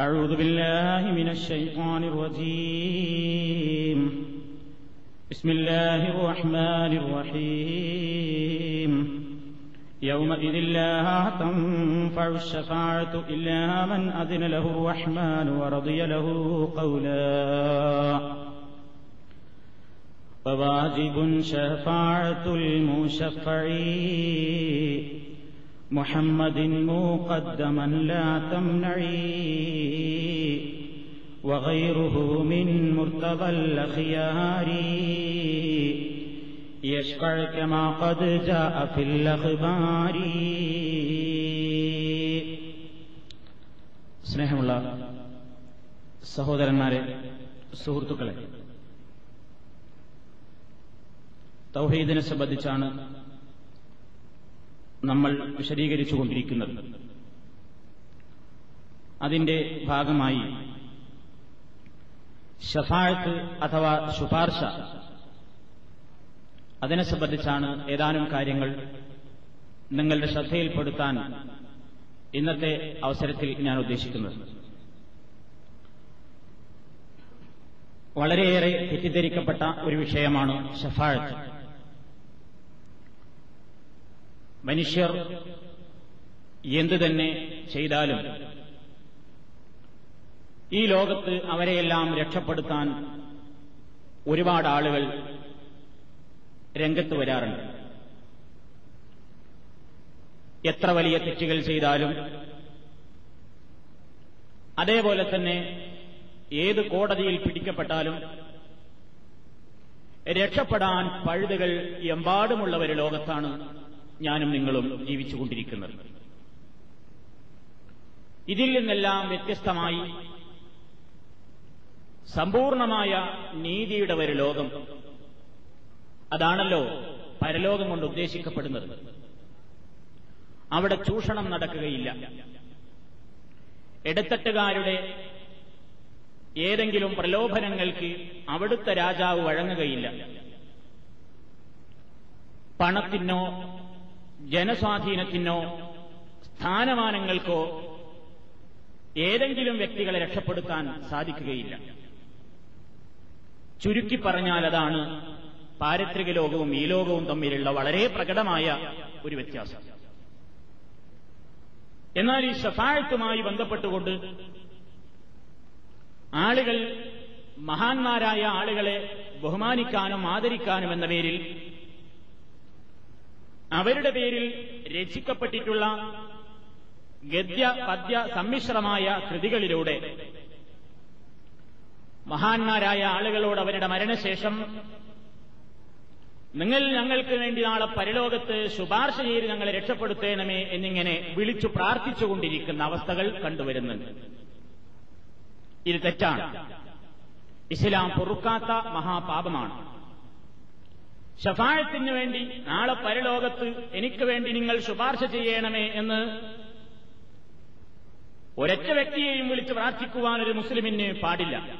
أعوذ بالله من الشيطان الرجيم. بسم الله الرحمن الرحيم. يومئذ لا تنفع الشفاعة إلا من أذن له الرحمن ورضي له قولا. وواجب شفاعة المشفع محمد مقدما لا تمنعي وغيره من مرتضى الأخيار يشفع كما قد جاء في الأخبار സ്നേഹമുള്ള സഹോദരന്മാരെ സുഹൃത്തുക്കളെ തൗഹീദിനെ സംബന്ധിച്ചാണ് നമ്മൾ വിശദീകരിച്ചുകൊണ്ടിരിക്കുന്നത്. അതിന്റെ ഭാഗമായി ഷഫാഴത്ത് അഥവാ ശുപാർശ അതിനെ സംബന്ധിച്ചാണ് ഏതാനും കാര്യങ്ങൾ നിങ്ങളുടെ ശ്രദ്ധയിൽപ്പെടുത്താൻ ഇന്നത്തെ അവസരത്തിൽ ഞാൻ ഉദ്ദേശിക്കുന്നത്. വളരെയേറെ തെറ്റിദ്ധരിക്കപ്പെട്ട ഒരു വിഷയമാണ് ഷഫാഴത്ത് മനുഷ്യർ എന്തു തന്നെ ചെയ്താലും ഈ ലോകത്ത് അവരെയെല്ലാം രക്ഷപ്പെടുത്താൻ ഒരുപാട് ആളുകൾ രംഗത്ത് വരാറുണ്ട്. എത്ര വലിയ തെറ്റുകൾ ചെയ്താലും അതേപോലെ തന്നെ ഏത് കോടതിയിൽ പിടിക്കപ്പെട്ടാലും രക്ഷപ്പെടാൻ പഴുതുകൾ എമ്പാടുമുള്ള ഒരു ലോകത്താണ് ഞാനും നിങ്ങളും ജീവിച്ചുകൊണ്ടിരിക്കുന്നത്. ഇതിൽ നിന്നെല്ലാം വ്യത്യസ്തമായി സമ്പൂർണമായ നീതിയുടെ ഒരു ലോകം. അതാണല്ലോ പരലോകം കൊണ്ട് ഉദ്ദേശിക്കപ്പെടുന്നത്. അവിടെ ചൂഷണം നടക്കുകയില്ല. ഇടത്തട്ടുകാരുടെ ഏതെങ്കിലും പ്രലോഭനങ്ങൾക്ക് അവിടുത്തെ രാജാവ് വഴങ്ങുകയില്ല. പണത്തിനോ ജനസ്വാധീനത്തിനോ സ്ഥാനമാനങ്ങൾക്കോ ഏതെങ്കിലും വ്യക്തികളെ രക്ഷപ്പെടുത്താൻ സാധിക്കുകയില്ല. ചുരുക്കി പറഞ്ഞാൽ അതാണ് പാരിത്രിക ലോകവും ഈ ലോകവും തമ്മിലുള്ള വളരെ പ്രകടമായ ഒരു വ്യത്യാസം. എന്നാൽ ഈ ഷഫാഴത്തുമായി ബന്ധപ്പെട്ടുകൊണ്ട് ആളുകൾ മഹാന്മാരായ ആളുകളെ ബഹുമാനിക്കാനും ആദരിക്കാനും എന്ന പേരിൽ അവരുടെ പേരിൽ രചിക്കപ്പെട്ടിട്ടുള്ള ഗദ്യ പദ്യ സമ്മിശ്രമായ കൃതികളിലൂടെ മഹാന്മാരായ ആളുകളോട് അവരുടെ മരണശേഷം നിങ്ങൾ ഞങ്ങൾക്ക് വേണ്ടി നാളെ പരലോകത്ത് ശുപാർശ ചെയ്ത് ഞങ്ങളെ രക്ഷപ്പെടുത്തേണമേ എന്നിങ്ങനെ വിളിച്ചു പ്രാർത്ഥിച്ചുകൊണ്ടിരിക്കുന്ന അവസ്ഥകൾ കണ്ടുവരുന്നുണ്ട്. ഇത് തെറ്റാണ്. ഇസ്ലാം പൊറുക്കാത്ത മഹാപാപമാണ്. ഷഫായത്തിന് വേണ്ടി നാളെ പരലോകത്ത് എനിക്ക് വേണ്ടി നിങ്ങൾ ശുപാർശ ചെയ്യണമേ എന്ന് ഒരൊറ്റ വ്യക്തിയെയും വിളിച്ച് പ്രാർത്ഥിക്കുവാൻ ഒരു മുസ്ലിമിന് പാടില്ല.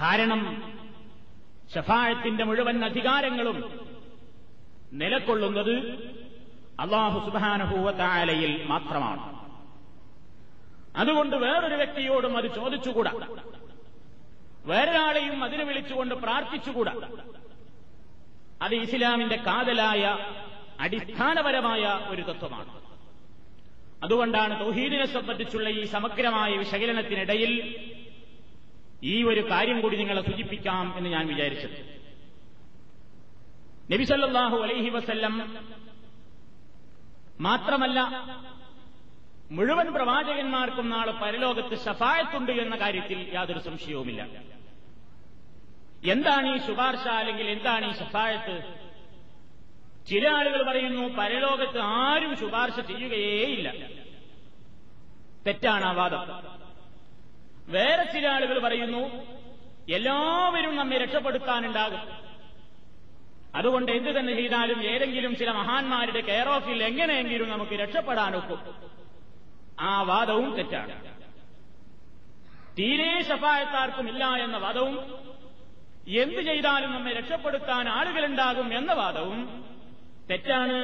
കാരണം ഷഫായത്തിന്റെ മുഴുവൻ അധികാരങ്ങളും നിലക്കൊള്ളുന്നത് അള്ളാഹു സുബാനഹൂവത്തായാലയിൽ മാത്രമാണ്. അതുകൊണ്ട് വേറൊരു വ്യക്തിയോടും അത് ചോദിച്ചുകൂടാ. വേറൊരാളെയും അതിന് വിളിച്ചുകൊണ്ട് പ്രാർത്ഥിച്ചുകൂടാ. അത് ഇസ്ലാമിന്റെ കാതലായ അടിസ്ഥാനപരമായ ഒരു തത്വമാണ്. അതുകൊണ്ടാണ് തൗഹീദിനെ സംബന്ധിച്ചുള്ള ഈ സമഗ്രമായ വിശകലനത്തിനിടയിൽ ഈ ഒരു കാര്യം കൂടി നിങ്ങളെ സൂചിപ്പിക്കാം എന്ന് ഞാൻ വിചാരിച്ചത്. നബിസല്ലാഹു അലൈഹി വസല്ലം മാത്രമല്ല മുഴുവൻ പ്രവാചകന്മാർക്കും നാളെ പരലോകത്ത് ഷഫായത്തുണ്ട് എന്ന കാര്യത്തിൽ യാതൊരു സംശയവുമില്ല. എന്താണ് ഈ ശുപാർശ അല്ലെങ്കിൽ എന്താണ് ഈ ഷഫായത്ത് ചില ആളുകൾ പറയുന്നു പരലോകത്ത് ആരും ശുപാർശ ചെയ്യുകയേയില്ല. തെറ്റാണ് ആ വാദം. വേറെ ചില ആളുകൾ പറയുന്നു എല്ലാവരും നമ്മെ രക്ഷപ്പെടുത്താനുണ്ടാകും. അതുകൊണ്ട് എന്ത് തന്നെ ചെയ്താലും ഏതെങ്കിലും ചില മഹാന്മാരുടെ കെയർ ഓഫിൽ എങ്ങനെയെങ്കിലും നമുക്ക് രക്ഷപ്പെടാനൊക്കും ആ വാദവും തെറ്റാണ്. തീരെ ശഫായത്താർക്കുമില്ല എന്ന വാദവും എന്ത് ചെയ്താലും നമ്മെ രക്ഷപ്പെടുത്താൻ ആളുകളുണ്ടാകും എന്ന വാദവും തെറ്റാണ്.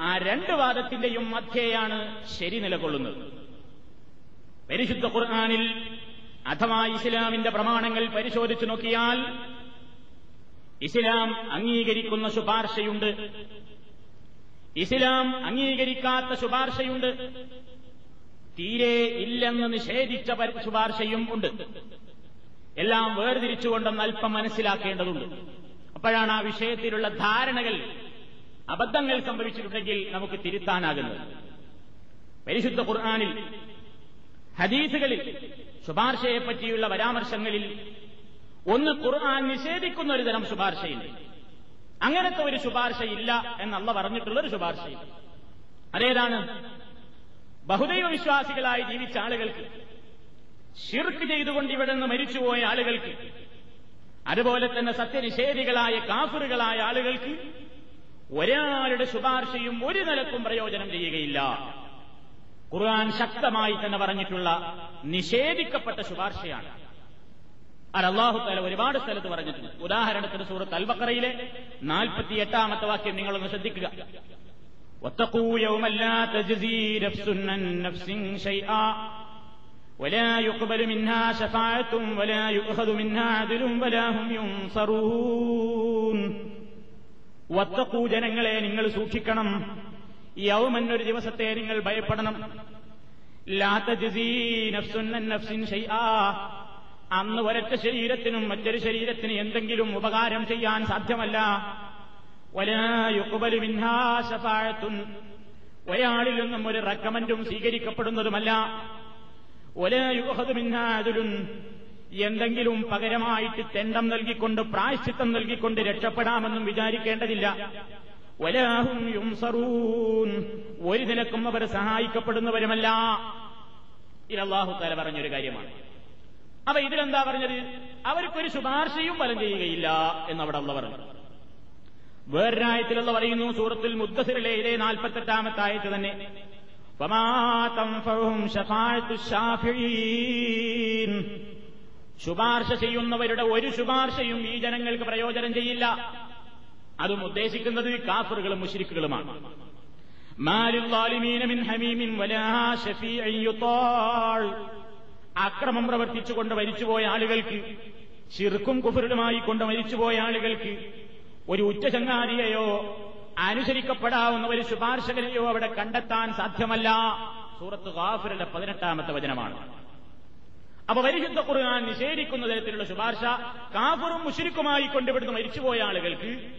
ആ രണ്ട് വാദത്തിന്റെയും മധ്യേയാണ് ശരി നിലകൊള്ളുന്നത്. പരിശുദ്ധ ഖുർആാനിൽ അഥവാ ഇസ്ലാമിന്റെ പ്രമാണങ്ങൾ പരിശോധിച്ചു നോക്കിയാൽ ഇസ്ലാം അംഗീകരിക്കുന്ന ശുപാർശയുണ്ട്. ഇസ്ലാം അംഗീകരിക്കാത്ത ശുപാർശയുണ്ട്. തീരെ ഇല്ലെന്ന് നിഷേധിച്ച ശുപാർശയും ഉണ്ട്. എല്ലാം വേർതിരിച്ചുകൊണ്ടെന്ന് അല്പം മനസ്സിലാക്കേണ്ടതുണ്ട്. അപ്പോഴാണ് ആ വിഷയത്തിലുള്ള ധാരണകൾ അബദ്ധങ്ങൾ സംഭവിച്ചിട്ടുണ്ടെങ്കിൽ നമുക്ക് തിരുത്താനാകുന്നത്. പരിശുദ്ധ ഖുർആാനിൽ ഹദീസുകളിൽ ശുപാർശയെപ്പറ്റിയുള്ള പരാമർശങ്ങളിൽ ഒന്ന് ഖുർആൻ നിഷേധിക്കുന്ന ഒരു തരം ശുപാർശയില്ല അങ്ങനത്തെ ഒരു ശുപാർശയില്ല എന്നല്ല പറഞ്ഞിട്ടുള്ള ഒരു ശുപാർശയില്ല അതേതാണ്? ബഹുദൈവ വിശ്വാസികളായി ജീവിച്ച ആളുകൾക്ക് ഷിർക്ക് ചെയ്തുകൊണ്ട് ഇവിടെ നിന്ന് മരിച്ചുപോയ ആളുകൾക്ക് അതുപോലെ തന്നെ സത്യനിഷേധികളായ കാഫറുകളായ ആളുകൾക്ക് ഒരാളുടെ ശുപാർശയും ഒരു നിലക്കും പ്രയോജനം ചെയ്യുകയില്ല. ഖുർആൻ ശക്തമായി തന്നെ പറഞ്ഞിട്ടുള്ള നിഷേധിക്കപ്പെട്ട ശുപാർശയാണ്. അത് അള്ളാഹു താല ഒരുപാട് സ്ഥലത്ത് പറഞ്ഞിട്ടുണ്ട്. ഉദാഹരണത്തിന് സൂറത്ത് അൽബക്കറയിലെ നാൽപ്പത്തി എട്ടാമത്തെ വാക്യം നിങ്ങളൊന്ന് ശ്രദ്ധിക്കുക. ഒത്തക്കൂയവുമല്ലാത്ത ولا يقبل منها شفاعة ولا يؤخذ منها عدل ولا هم ينصرون വത്തക്കൂ ജനങ്ങളെ നിങ്ങൾ സൂക്ഷിക്കണം യൗമൻ ഒരു ദിവസത്തെ നിങ്ങൾ ഭയപ്പെടണം അന്ന് ഒരൊറ്റ ശരീരത്തിനും മറ്റൊരു ശരീരത്തിന് എന്തെങ്കിലും ഉപകാരം ചെയ്യാൻ സാധ്യമല്ല ഒലായുക്കുബലുമിന്നാശപാഴത്തുൻ ഒരാളിൽ നിന്നും ഒരു റെക്കമെന്റും സ്വീകരിക്കപ്പെടുന്നതുമല്ല ഒലായുഹതുമിന്നാതുലുൻ എന്തെങ്കിലും പകരമായിട്ട് തെണ്ടം നൽകിക്കൊണ്ട് പ്രായശ്ചിത്തം നൽകിക്കൊണ്ട് രക്ഷപ്പെടാമെന്നും വിചാരിക്കേണ്ടതില്ല. ഒലാഹും യുംസറൂൻ. ഒരു നിലക്കും അവർ സഹായിക്കപ്പെടുന്നവരുമല്ല. ഇലാഹു തല പറഞ്ഞൊരു കാര്യമാണ്. അപ്പൊ ഇതിലെന്താ പറഞ്ഞത്? അവർക്കൊരു ശുപാർശയും ഫലം ചെയ്യുകയില്ല എന്നവിടെ അള്ള പറഞ്ഞു. വേറൊരായത്തിലുള്ള പറയുന്നു സൂറത്തുൽ മുദ്ദസിറിലെ ഇതേ നാൽപ്പത്തെട്ടാമത്തെ ആയത്ത് തന്നെ. ശുപാർശ ചെയ്യുന്നവരുടെ ഒരു ശുപാർശയും ഈ ജനങ്ങൾക്ക് പ്രയോജനം ചെയ്യില്ല. അതും ഉദ്ദേശിക്കുന്നത് കാഫറുകളും മുഷിരിക്കുകളുമാണ് അക്രമം പ്രവർത്തിച്ചുകൊണ്ട് മരിച്ചുപോയ ആളുകൾക്ക് ശിർക്കും കുഫറുമായി കൊണ്ട് മരിച്ചുപോയ ആളുകൾക്ക് ഒരു ഉച്ചചങ്ങാതിയെയോ അനുസരിക്കപ്പെടാവുന്ന ഒരു ശുപാർശകനെയോ അവിടെ കണ്ടെത്താൻ സാധ്യമല്ല. സൂറത്ത് ഗാഫിറുടെ പതിനെട്ടാമത്തെ വചനമാണ്. അപ്പൊ പരിശുദ്ധ ഖുർആൻ നിഷേധിക്കുന്ന തരത്തിലുള്ള ശുപാർശ കാഫറും മുഷിരിക്കുമായി കൊണ്ടുവിടുന്ന മരിച്ചുപോയ ആളുകൾക്ക്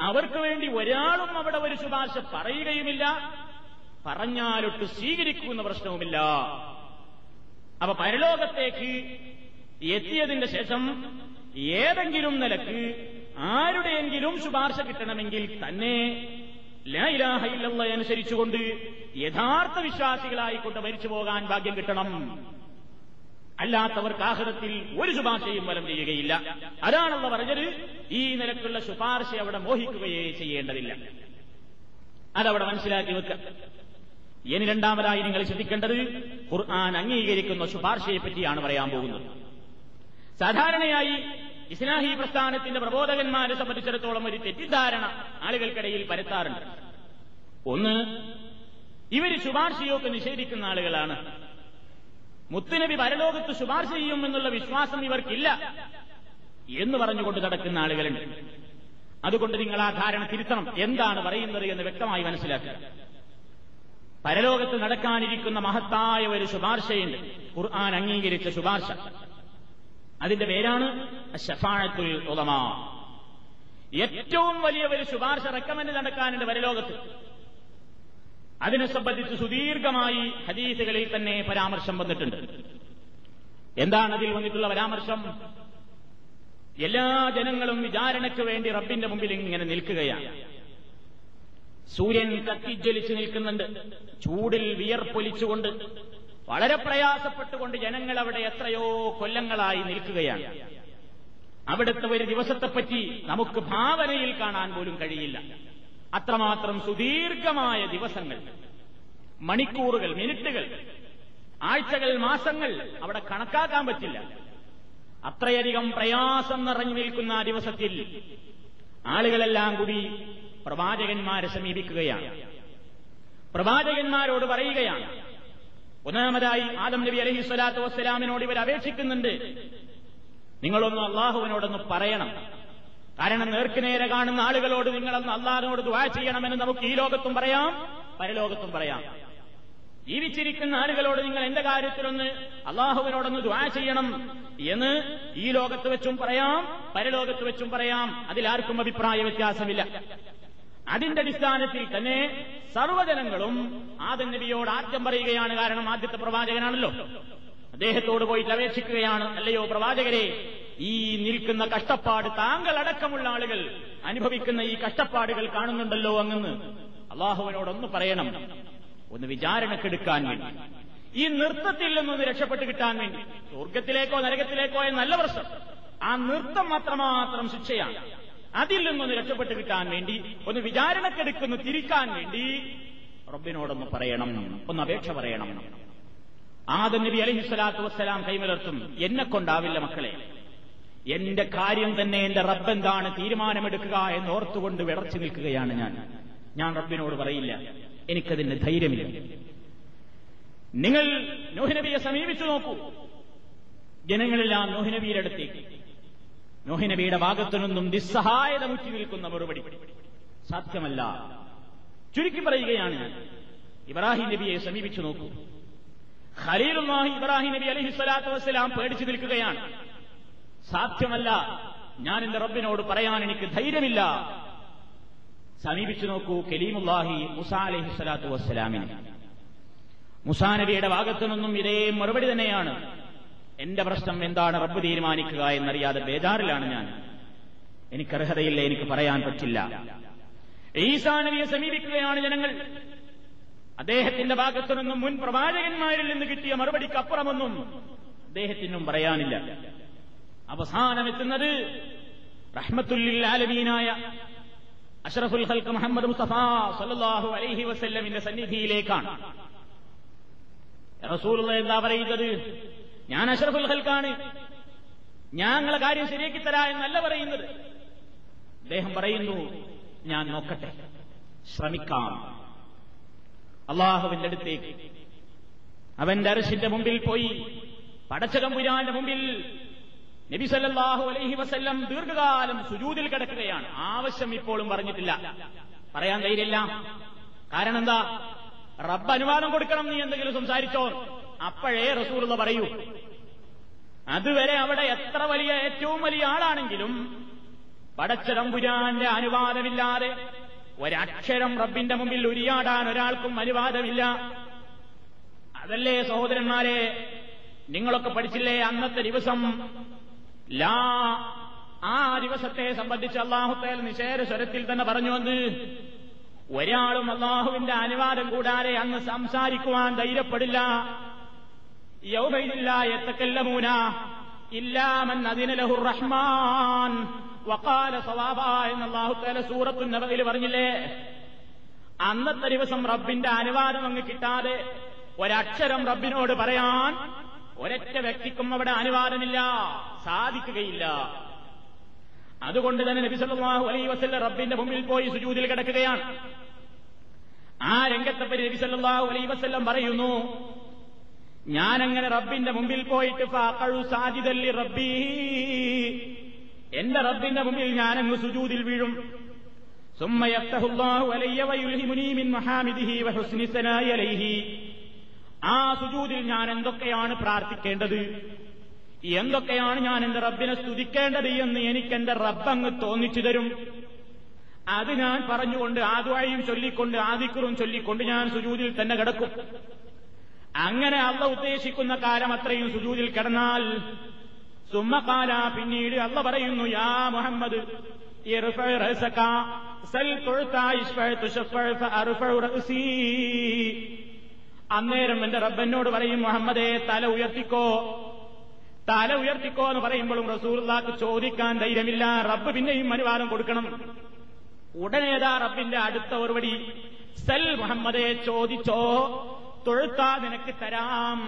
അവർക്ക് വേണ്ടി ഒരാളും അവിടെ ഒരു ശുപാർശ പറയുകയുമില്ല. പറഞ്ഞാലൊട്ട് സ്വീകരിക്കുന്ന പ്രശ്നവുമില്ല. അപ്പൊ പരലോകത്തേക്ക് എത്തിയതിന്റെ ശേഷം ഏതെങ്കിലും നിലയ്ക്ക് ആരുടെയെങ്കിലും ശുപാർശ കിട്ടണമെങ്കിൽ തന്നെ ലായിലാഹയില്ല അനുസരിച്ചുകൊണ്ട് യഥാർത്ഥ വിശ്വാസികളായിക്കൊണ്ട് മരിച്ചു പോകാൻ ഭാഗ്യം കിട്ടണം. അല്ലാത്തവർക്ക് ആഹൃതത്തിൽ ഒരു ശുപാർശയും ഫലം ചെയ്യുകയില്ല. അതാണുള്ള പറഞ്ഞത്. ഈ നിലക്കുള്ള ശുപാർശ അവിടെ മോഹിക്കുകയേ ചെയ്യേണ്ടതില്ല. അതവിടെ മനസ്സിലാക്കി വെക്കുക ഇനി രണ്ടാമതായി നിങ്ങൾ ശ്രദ്ധിക്കേണ്ടത് ഖുർആൻ അംഗീകരിക്കുന്ന ശുപാർശയെ പറ്റിയാണ് പറയാൻ പോകുന്നത്. സാധാരണയായി ഇസ്ലാഹി പ്രസ്ഥാനത്തിന്റെ പ്രബോധകന്മാരെ സംബന്ധിച്ചിടത്തോളം ഒരു തെറ്റിദ്ധാരണ ആളുകൾക്കിടയിൽ പരത്താറുണ്ട്. ഒന്ന് ഇവർ ശുപാർശയൊക്കെ നിഷേധിക്കുന്ന ആളുകളാണ്. മുത്തുനബി പരലോകത്ത് ശുപാർശ ചെയ്യും എന്നുള്ള വിശ്വാസം ഇവർക്കില്ല എന്ന് പറഞ്ഞുകൊണ്ട് നടക്കുന്ന ആളുകളുണ്ട്. അതുകൊണ്ട് നിങ്ങൾ ആ ധാരണ തിരുത്തണം. എന്താണ് പറയുന്നത് എന്ന് വ്യക്തമായി മനസ്സിലാക്കുക. പരലോകത്ത് നടക്കാനിരിക്കുന്ന മഹത്തായ ഒരു ശുപാർശയുണ്ട്. ഖുർആൻ അംഗീകരിച്ച ശുപാർശ. അതിന്റെ പേരാണ് ഏറ്റവും വലിയ ഒരു ശുപാർശ റെക്കമെന്റ് നടക്കാനുണ്ട് വരലോകത്ത്. അതിനെ സംബന്ധിച്ച് സുദീർഘമായി ഹദീസുകളിൽ തന്നെ പരാമർശം വന്നിട്ടുണ്ട്. എന്താണ് അതിൽ വന്നിട്ടുള്ള പരാമർശം? എല്ലാ ജനങ്ങളും വിചാരണയ്ക്ക് വേണ്ടി റബ്ബിന്റെ മുമ്പിൽ ഇങ്ങനെ നിൽക്കുകയാണ്. സൂര്യൻ കത്തിജ്വലിച്ച് നിൽക്കുന്നുണ്ട്. ചൂടിൽ വിയർപ്പൊലിച്ചുകൊണ്ട് വളരെ പ്രയാസപ്പെട്ടുകൊണ്ട് ജനങ്ങൾ അവിടെ എത്രയോ കൊല്ലങ്ങളായി നിൽക്കുകയാണ്. അവിടുത്തെ ഒരു ദിവസത്തെപ്പറ്റി നമുക്ക് ഭാവനയിൽ കാണാൻ പോലും കഴിയില്ല. അത്രമാത്രം സുദീർഘമായ ദിവസങ്ങൾ മണിക്കൂറുകൾ മിനിറ്റുകൾ ആഴ്ചകൾ മാസങ്ങൾ അവിടെ കണക്കാക്കാൻ പറ്റില്ല. അത്രയധികം പ്രയാസം നിറഞ്ഞു നിൽക്കുന്ന ആ ദിവസത്തിൽ ആളുകളെല്ലാം കൂടി പ്രവാചകന്മാരെ സമീപിക്കുകയാണ്. പ്രവാചകന്മാരോട് പറയുകയാണ് ഒന്നാമതായി ആദം നബി അലഹി സ്വലാത്തു വസ്സലാമിനോട് ഇവർ അപേക്ഷിക്കുന്നുണ്ട്. നിങ്ങളൊന്ന് അള്ളാഹുവിനോടൊന്ന് പറയണം. കാരണം നേർക്കുനേരെ കാണുന്ന ആളുകളോട് നിങ്ങളൊന്ന് അള്ളാഹിനോട് ദുവാ ചെയ്യണമെന്ന് നമുക്ക് ഈ ലോകത്തും പറയാം പരലോകത്തും പറയാം. ജീവിച്ചിരിക്കുന്ന ആളുകളോട് നിങ്ങൾ എന്റെ കാര്യത്തിലൊന്ന് അള്ളാഹുവിനോടൊന്ന് ദ്വാ ചെയ്യണം എന്ന് ഈ ലോകത്ത് വെച്ചും പറയാം പരലോകത്ത് വെച്ചും പറയാം. അതിലാർക്കും അഭിപ്രായ വ്യത്യാസമില്ല. അതിന്റെ അടിസ്ഥാനത്തിൽ തന്നെ സർവജനങ്ങളും ആദം നബിയോട് ആദ്യം പറയുകയാണ് കാരണം ആദ്യത്തെ പ്രവാചകനാണല്ലോ. അദ്ദേഹത്തോട് പോയിട്ട് അപേക്ഷിക്കുകയാണ് അല്ലയോ പ്രവാചകരെ ഈ നിൽക്കുന്ന കഷ്ടപ്പാട് താങ്കൾ അടക്കമുള്ള ആളുകൾ അനുഭവിക്കുന്ന ഈ കഷ്ടപ്പാടുകൾ കാണുന്നുണ്ടല്ലോ അങ്ങന്ന് അള്ളാഹുവിനോടൊന്ന് പറയണം. ഒന്ന് വിചാരണക്കെടുക്കാൻ വേണ്ടി. ഈ നൃത്തത്തിൽ നിന്നൊന്ന് രക്ഷപ്പെട്ട് കിട്ടാൻ വേണ്ടി. സ്വർഗത്തിലേക്കോ നരകത്തിലേക്കോ നല്ല പ്രശ്നം ആ നൃത്തം മാത്രമാത്രം ശിക്ഷയാണ്. അതിൽ നിന്നൊന്ന് രക്ഷപ്പെട്ട് കിട്ടാൻ വേണ്ടി ഒന്ന് വിചാരണക്കെടുക്കുന്നു തിരിക്കാൻ വേണ്ടി റബ്ബിനോടൊന്ന് പറയണം ഒന്ന് അപേക്ഷ പറയണം. ആദം നബി അലഹി സ്വലാത്തു വസ്സലാം കൈമലർത്തും എന്നെ കൊണ്ടാവില്ല മക്കളെ. എന്റെ കാര്യം തന്നെ എന്റെ റബ്ബ് എന്താണ് തീരുമാനമെടുക്കുക എന്ന് ഓർത്തുകൊണ്ട് വിളർച്ചു നിൽക്കുകയാണ് ഞാൻ. ഞാൻ റബ്ബിനോട് പറയില്ല. എനിക്കതിന് ധൈര്യമില്ല. നിങ്ങൾ നോഹിനബിയെ സമീപിച്ചു നോക്കൂ. ജനങ്ങളെല്ലാം നോഹിനബിയുടെ അടുത്തേക്ക്. നോഹിനബിയുടെ ഭാഗത്തു നിന്നും നിസ്സഹായത മുറ്റി നിൽക്കുന്ന മറുപടി. സാധ്യമല്ല. ചുരുക്കി പറയുകയാണ് ഞാൻ. ഇബ്രാഹിം നബിയെ സമീപിച്ചു നോക്കൂ. ഖലീലുല്ലാഹി ഇബ്രാഹിം നബി അലഹി സ്വലാത്തു വസ്സലാം പേടിച്ചു നിൽക്കുകയാണ്. സാധ്യമല്ല. ഞാൻ എന്റെ റബ്ബിനോട് പറയാൻ എനിക്ക് ധൈര്യമില്ല. സമീപിച്ചു നോക്കൂ കലീമുല്ലാഹി മുസാ അലഹി സ്വലാത്തു വസ്സലാമിന്. മുസാ നബിയുടെ ഭാഗത്തു നിന്നും ഇതേ മറുപടി തന്നെയാണ്. എന്റെ പ്രശ്നം എന്താണ് റബ്ബ് തീരുമാനിക്കുക എന്നറിയാതെ ബേജാറിലാണ് ഞാൻ. എനിക്ക് അർഹതയില്ല എനിക്ക് പറയാൻ പറ്റില്ല. ഈസാ നബിയെ സമീപിക്കുകയാണ് ജനങ്ങൾ. അദ്ദേഹത്തിന്റെ ഭാഗത്തു നിന്നും മുൻ പ്രവാചകന്മാരിൽ നിന്ന് കിട്ടിയ മറുപടിക്ക് അപ്പുറമൊന്നും അദ്ദേഹത്തിനും പറയാനില്ല. അവസാനമെത്തുന്നത് റഹ്മത്തുല്ലാലമീനായ അഷറഫുൽ ഹൽക്ക് മുഹമ്മദ് മുസ്തഫ സല്ലാഹു അലൈഹി വസല്ലമിന്റെ സന്നിധിയിലേക്കാണ്. റസൂൽ എന്താ പറയുന്നത്? ഞാൻ അഷറഫുൽ ഹൽക്കാണ് ഞങ്ങളെ കാര്യം ശരിയാക്കി തരാ എന്നല്ല പറയുന്നത്. അദ്ദേഹം പറയുന്നു ഞാൻ നോക്കട്ടെ. ശ്രമിക്കാം. അള്ളാഹുവിന്റെ അടുത്തേക്ക്. അവന്റെ അരശിന്റെ മുമ്പിൽ പോയി. പടച്ചതമ്പുരാന്റെ മുമ്പിൽ നബി സല്ലല്ലാഹു അലൈഹി വസല്ലം ദീർഘകാലം സുജൂതിൽ കിടക്കുകയാണ്. ആവശ്യം ഇപ്പോഴും പറഞ്ഞിട്ടില്ല. പറയാൻ ധൈര്യമില്ല കാരണം എന്താ? റബ്ബ് അനുവാദം കൊടുക്കണം നീ എന്തെങ്കിലും സംസാരിച്ചോ? അപ്പോഴേ റസൂലുള്ള പറയൂ. അതുവരെ അവിടെ എത്ര വലിയ ഏറ്റവും വലിയ ആളാണെങ്കിലും പടച്ചതമ്പുരാന്റെ അനുവാദമില്ലാതെ ഒരക്ഷരം റബ്ബിന്റെ മുമ്പിൽ ഉരിയാടാൻ ഒരാൾക്കും അനുവാദമില്ല. അതല്ലേ സഹോദരന്മാരെ നിങ്ങളൊക്കെ പഠിച്ചില്ലേ അന്നത്തെ ദിവസം? ലാ ആ ദിവസത്തെ സംബന്ധിച്ച് അള്ളാഹുത്തേൽ നിഷേധ സ്വരത്തിൽ തന്നെ പറഞ്ഞു വന്ന് ഒരാളും അള്ളാഹുവിന്റെ അനുവാദം കൂടാതെ അന്ന് സംസാരിക്കുവാൻ ധൈര്യപ്പെടില്ല. യൗബൈദില്ല എത്തക്കല്ലമൂന ഇല്ലാമൻ അതിനലഹു റഹ്മാൻ വക്കാല സവാബ എന്ന അള്ളാഹുത്തേല സൂറത്തു നബയിൽ പറഞ്ഞില്ലേ? അന്നത്തെ ദിവസം റബ്ബിന്റെ അനുവാദം അങ്ങ് കിട്ടാതെ ഒരക്ഷരം റബ്ബിനോട് പറയാൻ ഒരൊറ്റ വ്യക്തിക്കും അവിടെ അനുവാദമില്ല സാധിക്കുകയില്ല. അതുകൊണ്ട് തന്നെ നബിസല്ലാഹു അലൈ വസല്ലം റബ്ബിന്റെ മുമ്പിൽ പോയി സുജൂതിൽ കിടക്കുകയാണ്. ആ രംഗത്തെപ്പറ്റി നബി സല്ലല്ലാഹു അലൈഹി വസല്ലം പറയുന്നു ഞാനങ്ങനെ റബ്ബിന്റെ മുമ്പിൽ പോയിട്ട് ഫാഖഉ സാജിദൻ ലി റബ്ബി എന്റെ റബ്ബിന്റെ മുമ്പിൽ ഞാനങ്ങ് സുജൂദിൽ വീഴും ثم يفتح الله علي ويلهمني من محامده وحسن ثناء عليه ആ സുജൂദിൽ ഞാൻ എന്തൊക്കെയാണ് പ്രാർത്ഥിക്കേണ്ടത് എന്തൊക്കെയാണ് ഞാൻ എന്റെ റബ്ബിനെ സ്തുതിക്കേണ്ടത് എന്ന് എനിക്ക് എന്റെ റബ്ബങ്ങ് തോന്നിച്ചു തരും അത് ഞാൻ പറഞ്ഞുകൊണ്ട് ആദ്വായും ചൊല്ലിക്കൊണ്ട് ആദിക്കുറും ചൊല്ലിക്കൊണ്ട് ഞാൻ സുജൂദിൽ തന്നെ കിടക്കും അങ്ങനെ അള്ള ഉദ്ദേശിക്കുന്ന കാലം അത്രയും സുജൂതിൽ കിടന്നാൽ സുമ്മക്കാല പിന്നീട് അള്ള പറയുന്നു യാ മുഹമ്മദ് അന്നേരം എന്റെ റബ്ബനോട് പറയും മുഹമ്മദേ തല ഉയർത്തിക്കോ. തല ഉയർത്തിക്കോ എന്ന് പറയുമ്പോഴും റസൂർദാക്ക് ചോദിക്കാൻ ധൈര്യമില്ല റബ്ബ് പിന്നെയും അനുവാദം കൊടുക്കണം. ഉടനേതാ റബ്ബിന്റെ അടുത്ത ഒരുപടി സൽ മുഹമ്മദെ ചോദിച്ചോ. തൊഴുത്താ നിനക്ക് തരാം.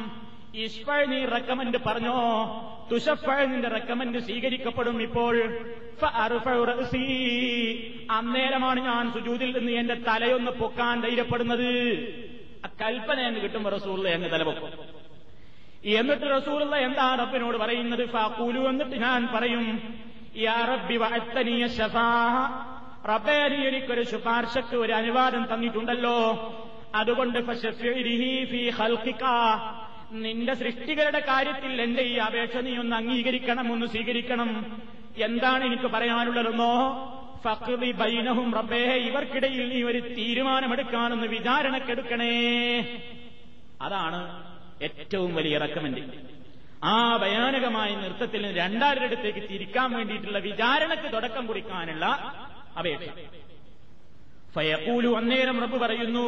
ഇഷ്ഫൾ നീ റെക്കമെന്റ് പറഞ്ഞോ? തുഷഫൾ നിന്റെ റെക്കമെന്റ് സ്വീകരിക്കപ്പെടും ഇപ്പോൾ. അന്നേരമാണ് ഞാൻ സുജൂതിൽ നിന്ന് എന്റെ തലയൊന്ന് പൊക്കാൻ ധൈര്യപ്പെടുന്നത്. കൽപ്പന എന്ന് കിട്ടുമ്പോ റസൂള്ള തല തലപൊക്കും എന്നിട്ട് റസൂള്ള എന്താ റബ്ബിനോട് പറയുന്നത്? ഫാക്കൂലു എന്നിട്ട് ഞാൻ പറയും റബ്ബേ നീ എനിക്കൊരു ശുപാർശക്ക് ഒരു അനുവാദം തന്നിട്ടുണ്ടല്ലോ. അതുകൊണ്ട് നിന്റെ സൃഷ്ടികളുടെ കാര്യത്തിൽ എന്റെ ഈ അപേക്ഷ നീ ഒന്ന് അംഗീകരിക്കണം ഒന്ന് സ്വീകരിക്കണം. എന്താണ് എനിക്ക് പറയാനുള്ളതെന്നോ? ഫക്തി ബൈനഹും റബ്ബേ ഇവർക്കിടയിൽ നീ ഒരു തീരുമാനമെടുക്കാനൊന്ന് വിചാരണക്കെടുക്കണേ. അതാണ് ഏറ്റവും വലിയ റെക്കമെന്റ് ആ ഭയാനകമായ നൃത്തത്തിൽ രണ്ടാരുടെ അടുത്തേക്ക് തിരിക്കാൻ വേണ്ടിയിട്ടുള്ള വിചാരണക്ക് തുടക്കം കുറിക്കാനുള്ള അപേക്ഷ. ഫയക്കൂലു അന്നേരം റബ്ബ് പറയുന്നു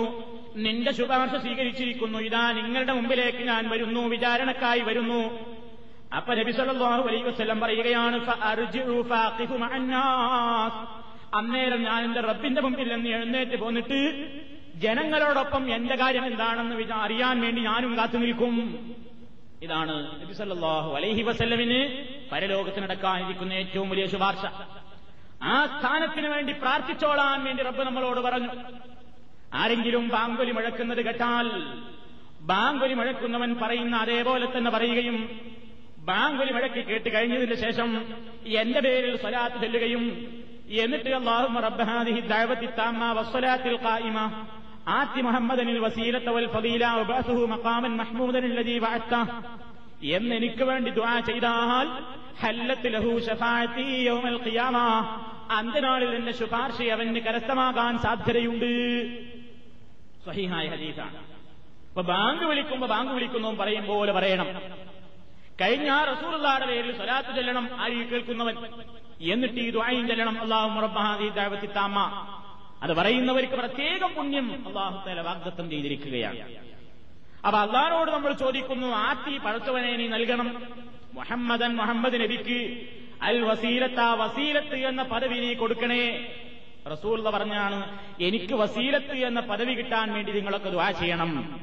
നിന്റെ ശുപാർശ സ്വീകരിച്ചിരിക്കുന്നു. ഇതാ നിങ്ങളുടെ മുമ്പിലേക്ക് ഞാൻ വരുന്നു വിചാരണക്കായി വരുന്നു. അപ്പൊ നബി സല്ലല്ലാഹു അലൈഹി വസല്ലം പറയുകയാണ് അന്നേരം ഞാൻ എന്റെ റബ്ബിന്റെ മുമ്പിൽ നിന്ന് എഴുന്നേറ്റ് പോന്നിട്ട് ജനങ്ങളോടൊപ്പം എന്റെ കാര്യം എന്താണെന്ന് അറിയാൻ വേണ്ടി ഞാനും കാത്തു നിൽക്കും. ഇതാണ് നബി സല്ലല്ലാഹു അലൈഹി വസല്ലമിന് പരലോകത്ത് നടക്കാനിരിക്കുന്ന ഏറ്റവും വലിയ ശുപാർശ. ആ സ്ഥാനത്തിന് വേണ്ടി പ്രാർത്ഥിച്ചോളാൻ വേണ്ടി റബ്ബ് നമ്മളോട് പറഞ്ഞു. ആരെങ്കിലും ബാങ്കൊലി മുഴക്കുന്നത് കേട്ടാൽ ബാങ്കൊലി മുഴക്കുന്നവൻ പറയുന്ന അതേപോലെ തന്നെ പറയുകയും ബാങ്കൊലി മുഴക്കി കേട്ട് കഴിഞ്ഞതിന് ശേഷം എന്റെ പേരിൽ സ്വലാത്ത് ചൊല്ലുകയും എന്നിട്ട് അള്ളാഹു റബ്ബഹാദിഹി ദഅവത്തി താമ്മ വസ്സലാത്തിൽ ഖായിമ. ആത്തി മുഹമ്മദനിൽ വസീലത്ത വൽ മഖാമൻ മഹ്മൂദൻ അല്ലദീ വഅത്ത എന്ന് എനിക്ക് വേണ്ടി ദുആ ചെയ്താൽ ഹല്ലത്ത് ലഹു യൗമൽ ഖിയാമ. അന്ത്യനാളിൽ നിന്ന് ശുപാർശ അവന് കരസ്ഥമാകാൻ സാധ്യതയുണ്ട്. സ്വഹീഹായ ഹദീസാണ്. അപ്പൊ ബാങ്ക് വിളിക്കുമ്പോ ബാങ്ക് വിളിക്കുന്നു പറയും പോലെ പറയണം. കഴിഞ്ഞ റസൂറുള്ളാടെ പേരിൽ സ്വലാത്ത് ചെല്ലണം ആരി കേൾക്കുന്നവൻ. എന്നിട്ട് ഈ ദ്വായും ചെല്ലണം. അള്ളാഹു റബ്ബഹാദി താമ. അത് പറയുന്നവർക്ക് പ്രത്യേകം പുണ്യം അള്ളാഹു തല വാഗ്ദത്തം ചെയ്തിരിക്കുകയാണ്. അപ്പൊ അള്ളാഹിനോട് നമ്മൾ ചോദിക്കുന്നു ആത്തി പഴച്ചവനെ നീ നൽകണം. മുഹമ്മദൻ മുഹമ്മദ് നബിക്ക് അൽ വസീലത്ത് ആ വസീലത്ത് എന്ന പദവി നീ കൊടുക്കണേ. റസൂൽ പറഞ്ഞാണ് എനിക്ക് വസീലത്ത് എന്ന പദവി കിട്ടാൻ വേണ്ടി നിങ്ങളൊക്കെ ദുവാ ചെയ്യണം.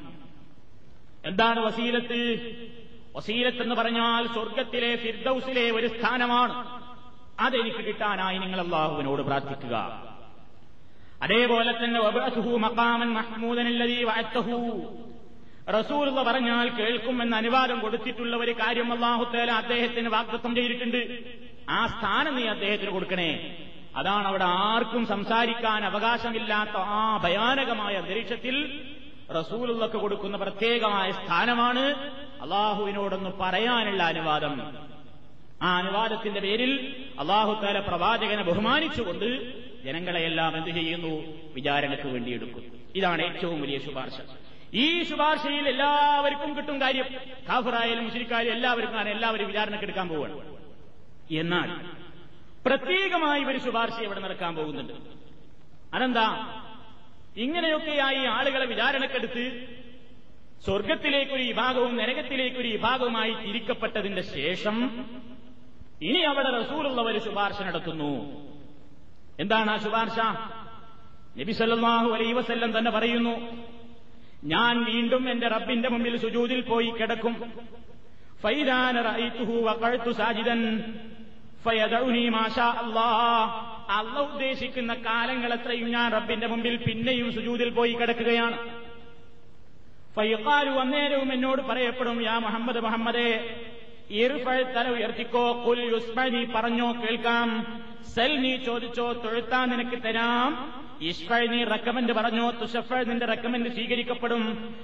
എന്താണ് വസീലത്ത്? വസീലത്ത് എന്ന് പറഞ്ഞാൽ സ്വർഗത്തിലെ ഫിർദൌസിലെ ഒരു സ്ഥാനമാണ്. അതെനിക്ക് കിട്ടാനായി നിങ്ങൾ അള്ളാഹുവിനോട് പ്രാർത്ഥിക്കുക. അതേപോലെ തന്നെ മഖാമൻ മഹ്മൂദൻ എന്ന് പറഞ്ഞാൽ കേൾക്കുമെന്ന് അനുവാദം കൊടുത്തിട്ടുള്ള ഒരു കാര്യം അള്ളാഹുത്തേല അദ്ദേഹത്തിന് വാഗ്ദത്വം ചെയ്തിട്ടുണ്ട്. ആ സ്ഥാനം നീ അദ്ദേഹത്തിന് കൊടുക്കണേ. അതാണ് അവിടെ ആർക്കും സംസാരിക്കാൻ അവകാശമില്ലാത്ത ആ ഭയാനകമായ അന്തരീക്ഷത്തിൽ റസൂലുള്ളക്ക് കൊടുക്കുന്ന പ്രത്യേകമായ സ്ഥാനമാണ് അള്ളാഹുവിനോടൊന്ന് പറയാനുള്ള അനുവാദം. ആ അനുവാദത്തിന്റെ പേരിൽ അള്ളാഹുത്താല പ്രവാചകനെ ബഹുമാനിച്ചുകൊണ്ട് ജനങ്ങളെയെല്ലാം എന്ത് ചെയ്യുന്നു? വിചാരണയ്ക്ക് വേണ്ടി എടുക്കും ഇതാണ് ഏറ്റവും വലിയ ശുപാർശ. ഈ ശുപാർശയിൽ എല്ലാവർക്കും കിട്ടും കാര്യം. കാഫറായാലും മുഷിരിക്കായാലും എല്ലാവർക്കും ആണ്. എല്ലാവരും വിചാരണയ്ക്ക് എടുക്കാൻ പോവുകയാണ് എന്നാൽ പ്രത്യേകമായി ഒരു ശുപാർശ ഇവിടെ നടക്കാൻ പോകുന്നുണ്ട്? അതെന്താ? ഇങ്ങനെയൊക്കെയായി ആളുകളെ വിചാരണക്കെടുത്ത് സ്വർഗത്തിലേക്കൊരു വിഭാഗവും നരകത്തിലേക്കൊരു വിഭാഗവുമായി തിരിക്കപ്പെട്ടതിന്റെ ശേഷം ഇനി അവിടെ റസൂലുള്ള ഒരു ശുപാർശ നടത്തുന്നു. എന്താണ് ആ ശുപാർശ? നബി സല്ലല്ലാഹു അലൈഹി വസല്ലം തന്നെ പറയുന്നു. ഞാൻ വീണ്ടും എന്റെ റബ്ബിന്റെ മുമ്പിൽ സുജൂതിൽ പോയി കിടക്കും. സാജിദൻ. അല്ലാ ഉദ്ദേശിക്കുന്ന കാലങ്ങൾ എത്രയും ഞാൻ റബ്ബിന്റെ മുമ്പിൽ പിന്നെയും സുജൂതിൽ പോയി കിടക്കുകയാണ്. ഫയ്യക്കാലു അന്നേരവും എന്നോട് പറയപ്പെടും യാ മുഹമ്മദ് മുഹമ്മദേ തല ഉയർത്തിക്കോ കുൽ യുസ്മ പറഞ്ഞോ കേൾക്കാം. സെൽ നീ ചോദിച്ചോ തൊഴുത്താൻ നിനക്ക് തരാം. ഇഷ്ഫഴ് നീ റെക്കമെന്റ് പറഞ്ഞോ. തുഷഫഴ് നിന്റെ റെക്കമെന്റ് സ്വീകരിക്കപ്പെടും.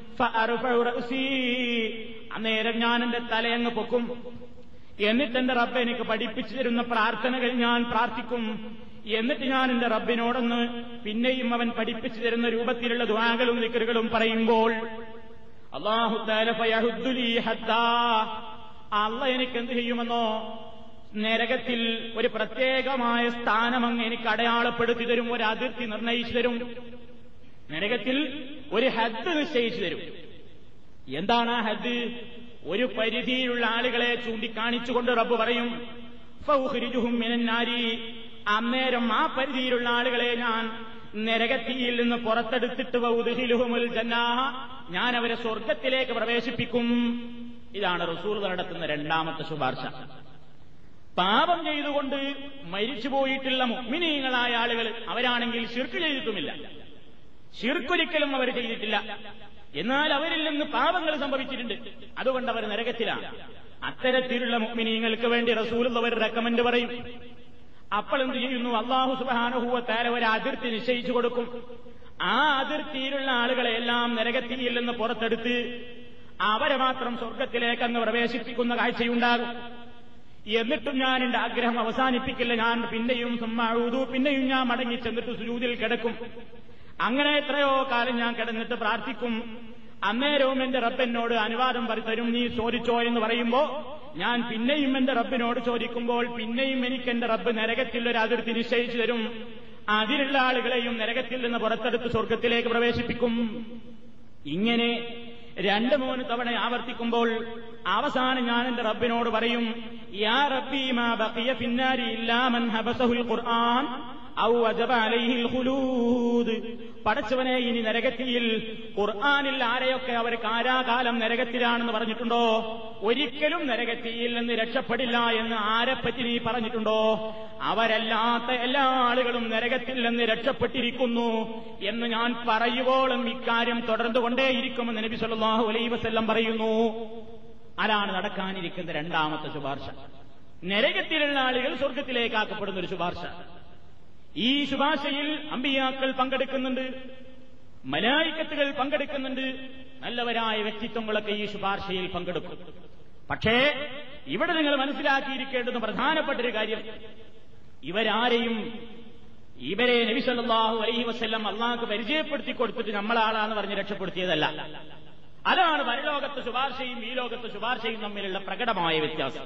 അന്നേരം ഞാൻ എന്റെ തലയങ്ങ് പൊക്കും. എന്നിട്ട് എന്റെ റബ്ബ് എനിക്ക് പഠിപ്പിച്ചു തരുന്ന പ്രാർത്ഥനകൾ ഞാൻ പ്രാർത്ഥിക്കും. എന്നിട്ട് ഞാൻ എന്റെ റബ്ബിനോടൊന്ന് പിന്നെയും അവൻ പഠിപ്പിച്ചു തരുന്ന രൂപത്തിലുള്ള ദ്വാകളും നിക്കറുകളും പറയുമ്പോൾ അള്ളാഹു അള്ള എനിക്ക് എന്ത് ചെയ്യുമെന്നോ നരകത്തിൽ ഒരു പ്രത്യേകമായ സ്ഥാനം അങ്ങ് എനിക്ക് അടയാളപ്പെടുത്തി തരും ഒരു അതിർത്തി നിർണയിച്ചു തരും. നരകത്തിൽ ഒരു ഹദ് നിശ്ചയിച്ചു തരും. എന്താണ് ആ ഹദ്? ഒരു പരിധിയിലുള്ള ആളുകളെ ചൂണ്ടിക്കാണിച്ചുകൊണ്ട് റബ്ബ് പറയും അന്നേരം ആ പരിധിയിലുള്ള ആളുകളെ ഞാൻ നരകത്തിയിൽ നിന്ന് പുറത്തെടുത്തിട്ട് വൗദ്ഹിലുഹുമുൽ ഞാൻ അവരെ സ്വർഗത്തിലേക്ക് പ്രവേശിപ്പിക്കും. ഇതാണ് റസൂർ നടത്തുന്ന രണ്ടാമത്തെ ശുപാർശ. പാപം ചെയ്തുകൊണ്ട് മരിച്ചുപോയിട്ടുള്ള മുഗ്മിനീങ്ങളായ ആളുകൾ അവരാണെങ്കിൽ ശിർക്ക് ചെയ്തിട്ടുമില്ല. ശിർക്കൊരിക്കലും അവർ ചെയ്തിട്ടില്ല. എന്നാൽ അവരിൽ നിന്ന് പാപങ്ങൾ സംഭവിച്ചിട്ടുണ്ട്. അതുകൊണ്ട് അവർ നരകത്തിലാണ്. അത്തരത്തിലുള്ള മുഗ്മിനീങ്ങൾക്ക് വേണ്ടി റസൂൽ അവർ റെക്കമെന്റ് പറയും. അപ്പോൾ എന്ത് ചെയ്യുന്നു? അള്ളാഹു സുബാനുഭൂവത്താര ഒരു അതിർത്തി നിശ്ചയിച്ചു കൊടുക്കും. ആ അതിർത്തിയിലുള്ള ആളുകളെ എല്ലാം നരകത്തിയിൽ നിന്ന് പുറത്തെടുത്ത് അവരെ മാത്രം സ്വർഗത്തിലേക്കങ്ങ് പ്രവേശിപ്പിക്കുന്ന കാഴ്ചയുണ്ടാകും. എന്നിട്ടും ഞാൻ എന്റെ ആഗ്രഹം അവസാനിപ്പിക്കില്ല. ഞാൻ പിന്നെയും സുമ്മാഴുതു പിന്നെയും ഞാൻ മടങ്ങി ചെന്നിട്ട് സുജൂതിൽ കിടക്കും. അങ്ങനെ എത്രയോ കാലം ഞാൻ കിടന്നിട്ട് പ്രാർത്ഥിക്കും. അന്നേരവും എന്റെ റബ്ബെന്നോട് അനുവാദം തരും നീ ചോദിച്ചോ എന്ന് പറയുമ്പോ ഞാൻ പിന്നെയും എന്റെ റബ്ബിനോട് ചോദിക്കുമ്പോൾ പിന്നെയും എനിക്ക് എന്റെ റബ്ബ് നരകത്തിൽ ഒരു അതിർത്തി നിശ്ചയിച്ചു തരും. അതിലുള്ള ആളുകളെയും നരകത്തിൽ നിന്ന് പുറത്തെടുത്ത് സ്വർഗത്തിലേക്ക് പ്രവേശിപ്പിക്കും. ഇങ്ങനെ രണ്ട് മൂന്ന് തവണ ആവർത്തിക്കുമ്പോൾ അവസാനം ഞാൻ എന്റെ റബ്ബിനോട് പറയും യാ റബ്ബി മാ ബഖിയ ഫിന്നാരി ഇല്ലാ മൻ ഹബസഹുൽ ഖുർആൻ ഔ വജബ അലൈഹിൽ ഖുലൂദ്. പടച്ചവനെ ഇനി നരകത്തിയിൽ ഖുർആനിൽ ആരെയൊക്കെ അവർ കാരാകാലം നരകത്തിലാണെന്ന് പറഞ്ഞിട്ടുണ്ടോ? ഒരിക്കലും നരകത്തിയിൽ നിന്ന് രക്ഷപ്പെടില്ല എന്ന് ആരെപ്പറ്റി നീ പറഞ്ഞിട്ടുണ്ടോ? അവരല്ലാത്ത എല്ലാ ആളുകളും നരകത്തിൽ നിന്ന് രക്ഷപ്പെട്ടിരിക്കുന്നു എന്ന് ഞാൻ പറയുവോളും ഇക്കാര്യം തുടർന്നുകൊണ്ടേയിരിക്കുമെന്ന് നബി അലൈഹി വസല്ലം പറയുന്നു. ആരാണ് നടക്കാനിരിക്കുന്ന രണ്ടാമത്തെ ശുപാർശ? നരകത്തിലുള്ള ആളുകൾ സ്വർഗത്തിലേക്കാക്കപ്പെടുന്ന ഒരു ശുപാർശ. ഈ ശുപാർശയിൽ അമ്പിയാക്കൾ പങ്കെടുക്കുന്നുണ്ട് മലായിക്കത്തുകൾ പങ്കെടുക്കുന്നുണ്ട് നല്ലവരായ വ്യക്തിത്വങ്ങളൊക്കെ ഈ ശുപാർശയിൽ പങ്കെടുക്കും. പക്ഷേ ഇവിടെ നിങ്ങൾ മനസ്സിലാക്കിയിരിക്കേണ്ടുന്ന പ്രധാനപ്പെട്ട ഒരു കാര്യം ഇവരാരെയും ഇവരെ നബി സല്ലല്ലാഹു അലൈഹി വസല്ലം അള്ളാഹ് പരിചയപ്പെടുത്തി കൊടുത്തിട്ട് നമ്മളാളാന്ന് പറഞ്ഞ് രക്ഷപ്പെടുത്തിയതല്ല. അതാണ് വരലോകത്ത് ശുപാർശയും ഈ ലോകത്ത് ശുപാർശയും തമ്മിലുള്ള പ്രകടമായ വ്യത്യാസം.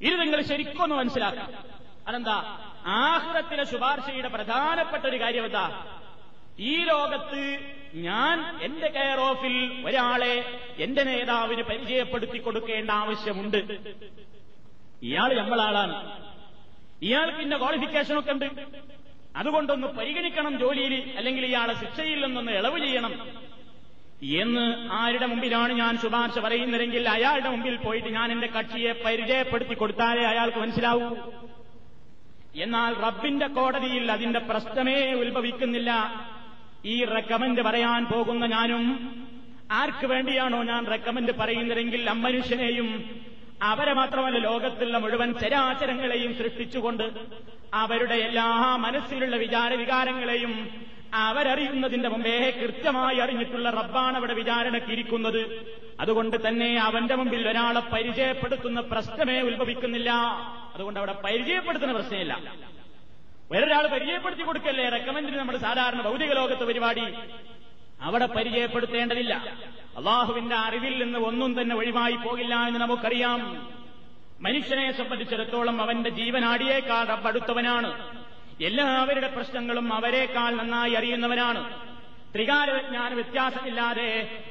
ഇത് നിങ്ങൾ ശരിക്കൊന്ന് മനസ്സിലാക്കാം അതെന്താ? ആഹ്റത്തിലെ ശുപാർശയുടെ പ്രധാനപ്പെട്ട ഒരു കാര്യം എന്താ? ഈ ലോകത്ത് ഞാൻ എന്റെ കെയർ ഓഫിൽ ഒരാളെ എന്റെ നേതാവിന് പരിചയപ്പെടുത്തി കൊടുക്കേണ്ട ആവശ്യമുണ്ട്. ഇയാൾ നമ്മളാളാണ്. ഇയാൾക്ക് ഇന്ന ക്വാളിഫിക്കേഷനൊക്കെ ഉണ്ട്. അതുകൊണ്ടൊന്ന് പരിഗണിക്കണം ജോലിയിൽ അല്ലെങ്കിൽ ഇയാളെ ശിക്ഷയിൽ നിന്നൊന്ന് ഇളവ് ചെയ്യണം. എന്ന് ആരുടെ മുമ്പിലാണ് ഞാൻ ശുപാർശ പറയുന്നതെങ്കിൽ അയാളുടെ മുമ്പിൽ പോയിട്ട് ഞാൻ എന്റെ കക്ഷിയെ പരിചയപ്പെടുത്തി കൊടുത്താലേ അയാൾക്ക് മനസ്സിലാവൂ. എന്നാൽ റബ്ബിന്റെ കോടതിയിൽ അതിന്റെ പ്രശ്നമേ ഉത്ഭവിക്കുന്നില്ല. ഈ റെക്കമെന്റ് പറയാൻ പോകുന്ന ഞാനും ആർക്ക് വേണ്ടിയാണോ ഞാൻ റെക്കമെന്റ് പറയുന്നതെങ്കിൽ അമ്മനുഷ്യനെയും അവരെ മാത്രമല്ല ലോകത്തുള്ള മുഴുവൻ ചരാചരങ്ങളെയും സൃഷ്ടിച്ചുകൊണ്ട് അവരുടെ എല്ലാ മനസ്സിലുള്ള വിചാര വികാരങ്ങളെയും അവരറിയുന്നതിന്റെ മുമ്പേ കൃത്യമായി അറിഞ്ഞിട്ടുള്ള റബ്ബാണ് അവിടെ വിചാരണക്കിരിക്കുന്നത്. അതുകൊണ്ട് തന്നെ അവന്റെ മുമ്പിൽ ഒരാളെ പരിചയപ്പെടുത്തുന്ന പ്രശ്നമേ ഉത്ഭവിക്കുന്നില്ല. അതുകൊണ്ട് അവിടെ പരിചയപ്പെടുത്തുന്ന പ്രശ്നമില്ല. വേറൊരാൾ പരിചയപ്പെടുത്തി കൊടുക്കല്ലേ? റെക്കമെന്റിന് നമ്മൾ സാധാരണ ഭൗതിക ലോകത്തെ പരിപാടി. അവിടെ പരിചയപ്പെടുത്തേണ്ടതില്ല. അള്ളാഹുവിന്റെ അറിവിൽ നിന്ന് ഒന്നും തന്നെ ഒഴിവായി പോകില്ല എന്ന് നമുക്കറിയാം. മനുഷ്യനെ സംബന്ധിച്ചിടത്തോളം അവന്റെ ജീവനാടിയേക്കാൾ റബ്ബടുത്തവനാണ് എല്ലാവരുടെ പ്രശ്നങ്ങളും അവരെക്കാൾ നന്നായി അറിയുന്നവനാണ് ത്രികാലജ്ഞാന വ്യത്യാസമില്ലാതെ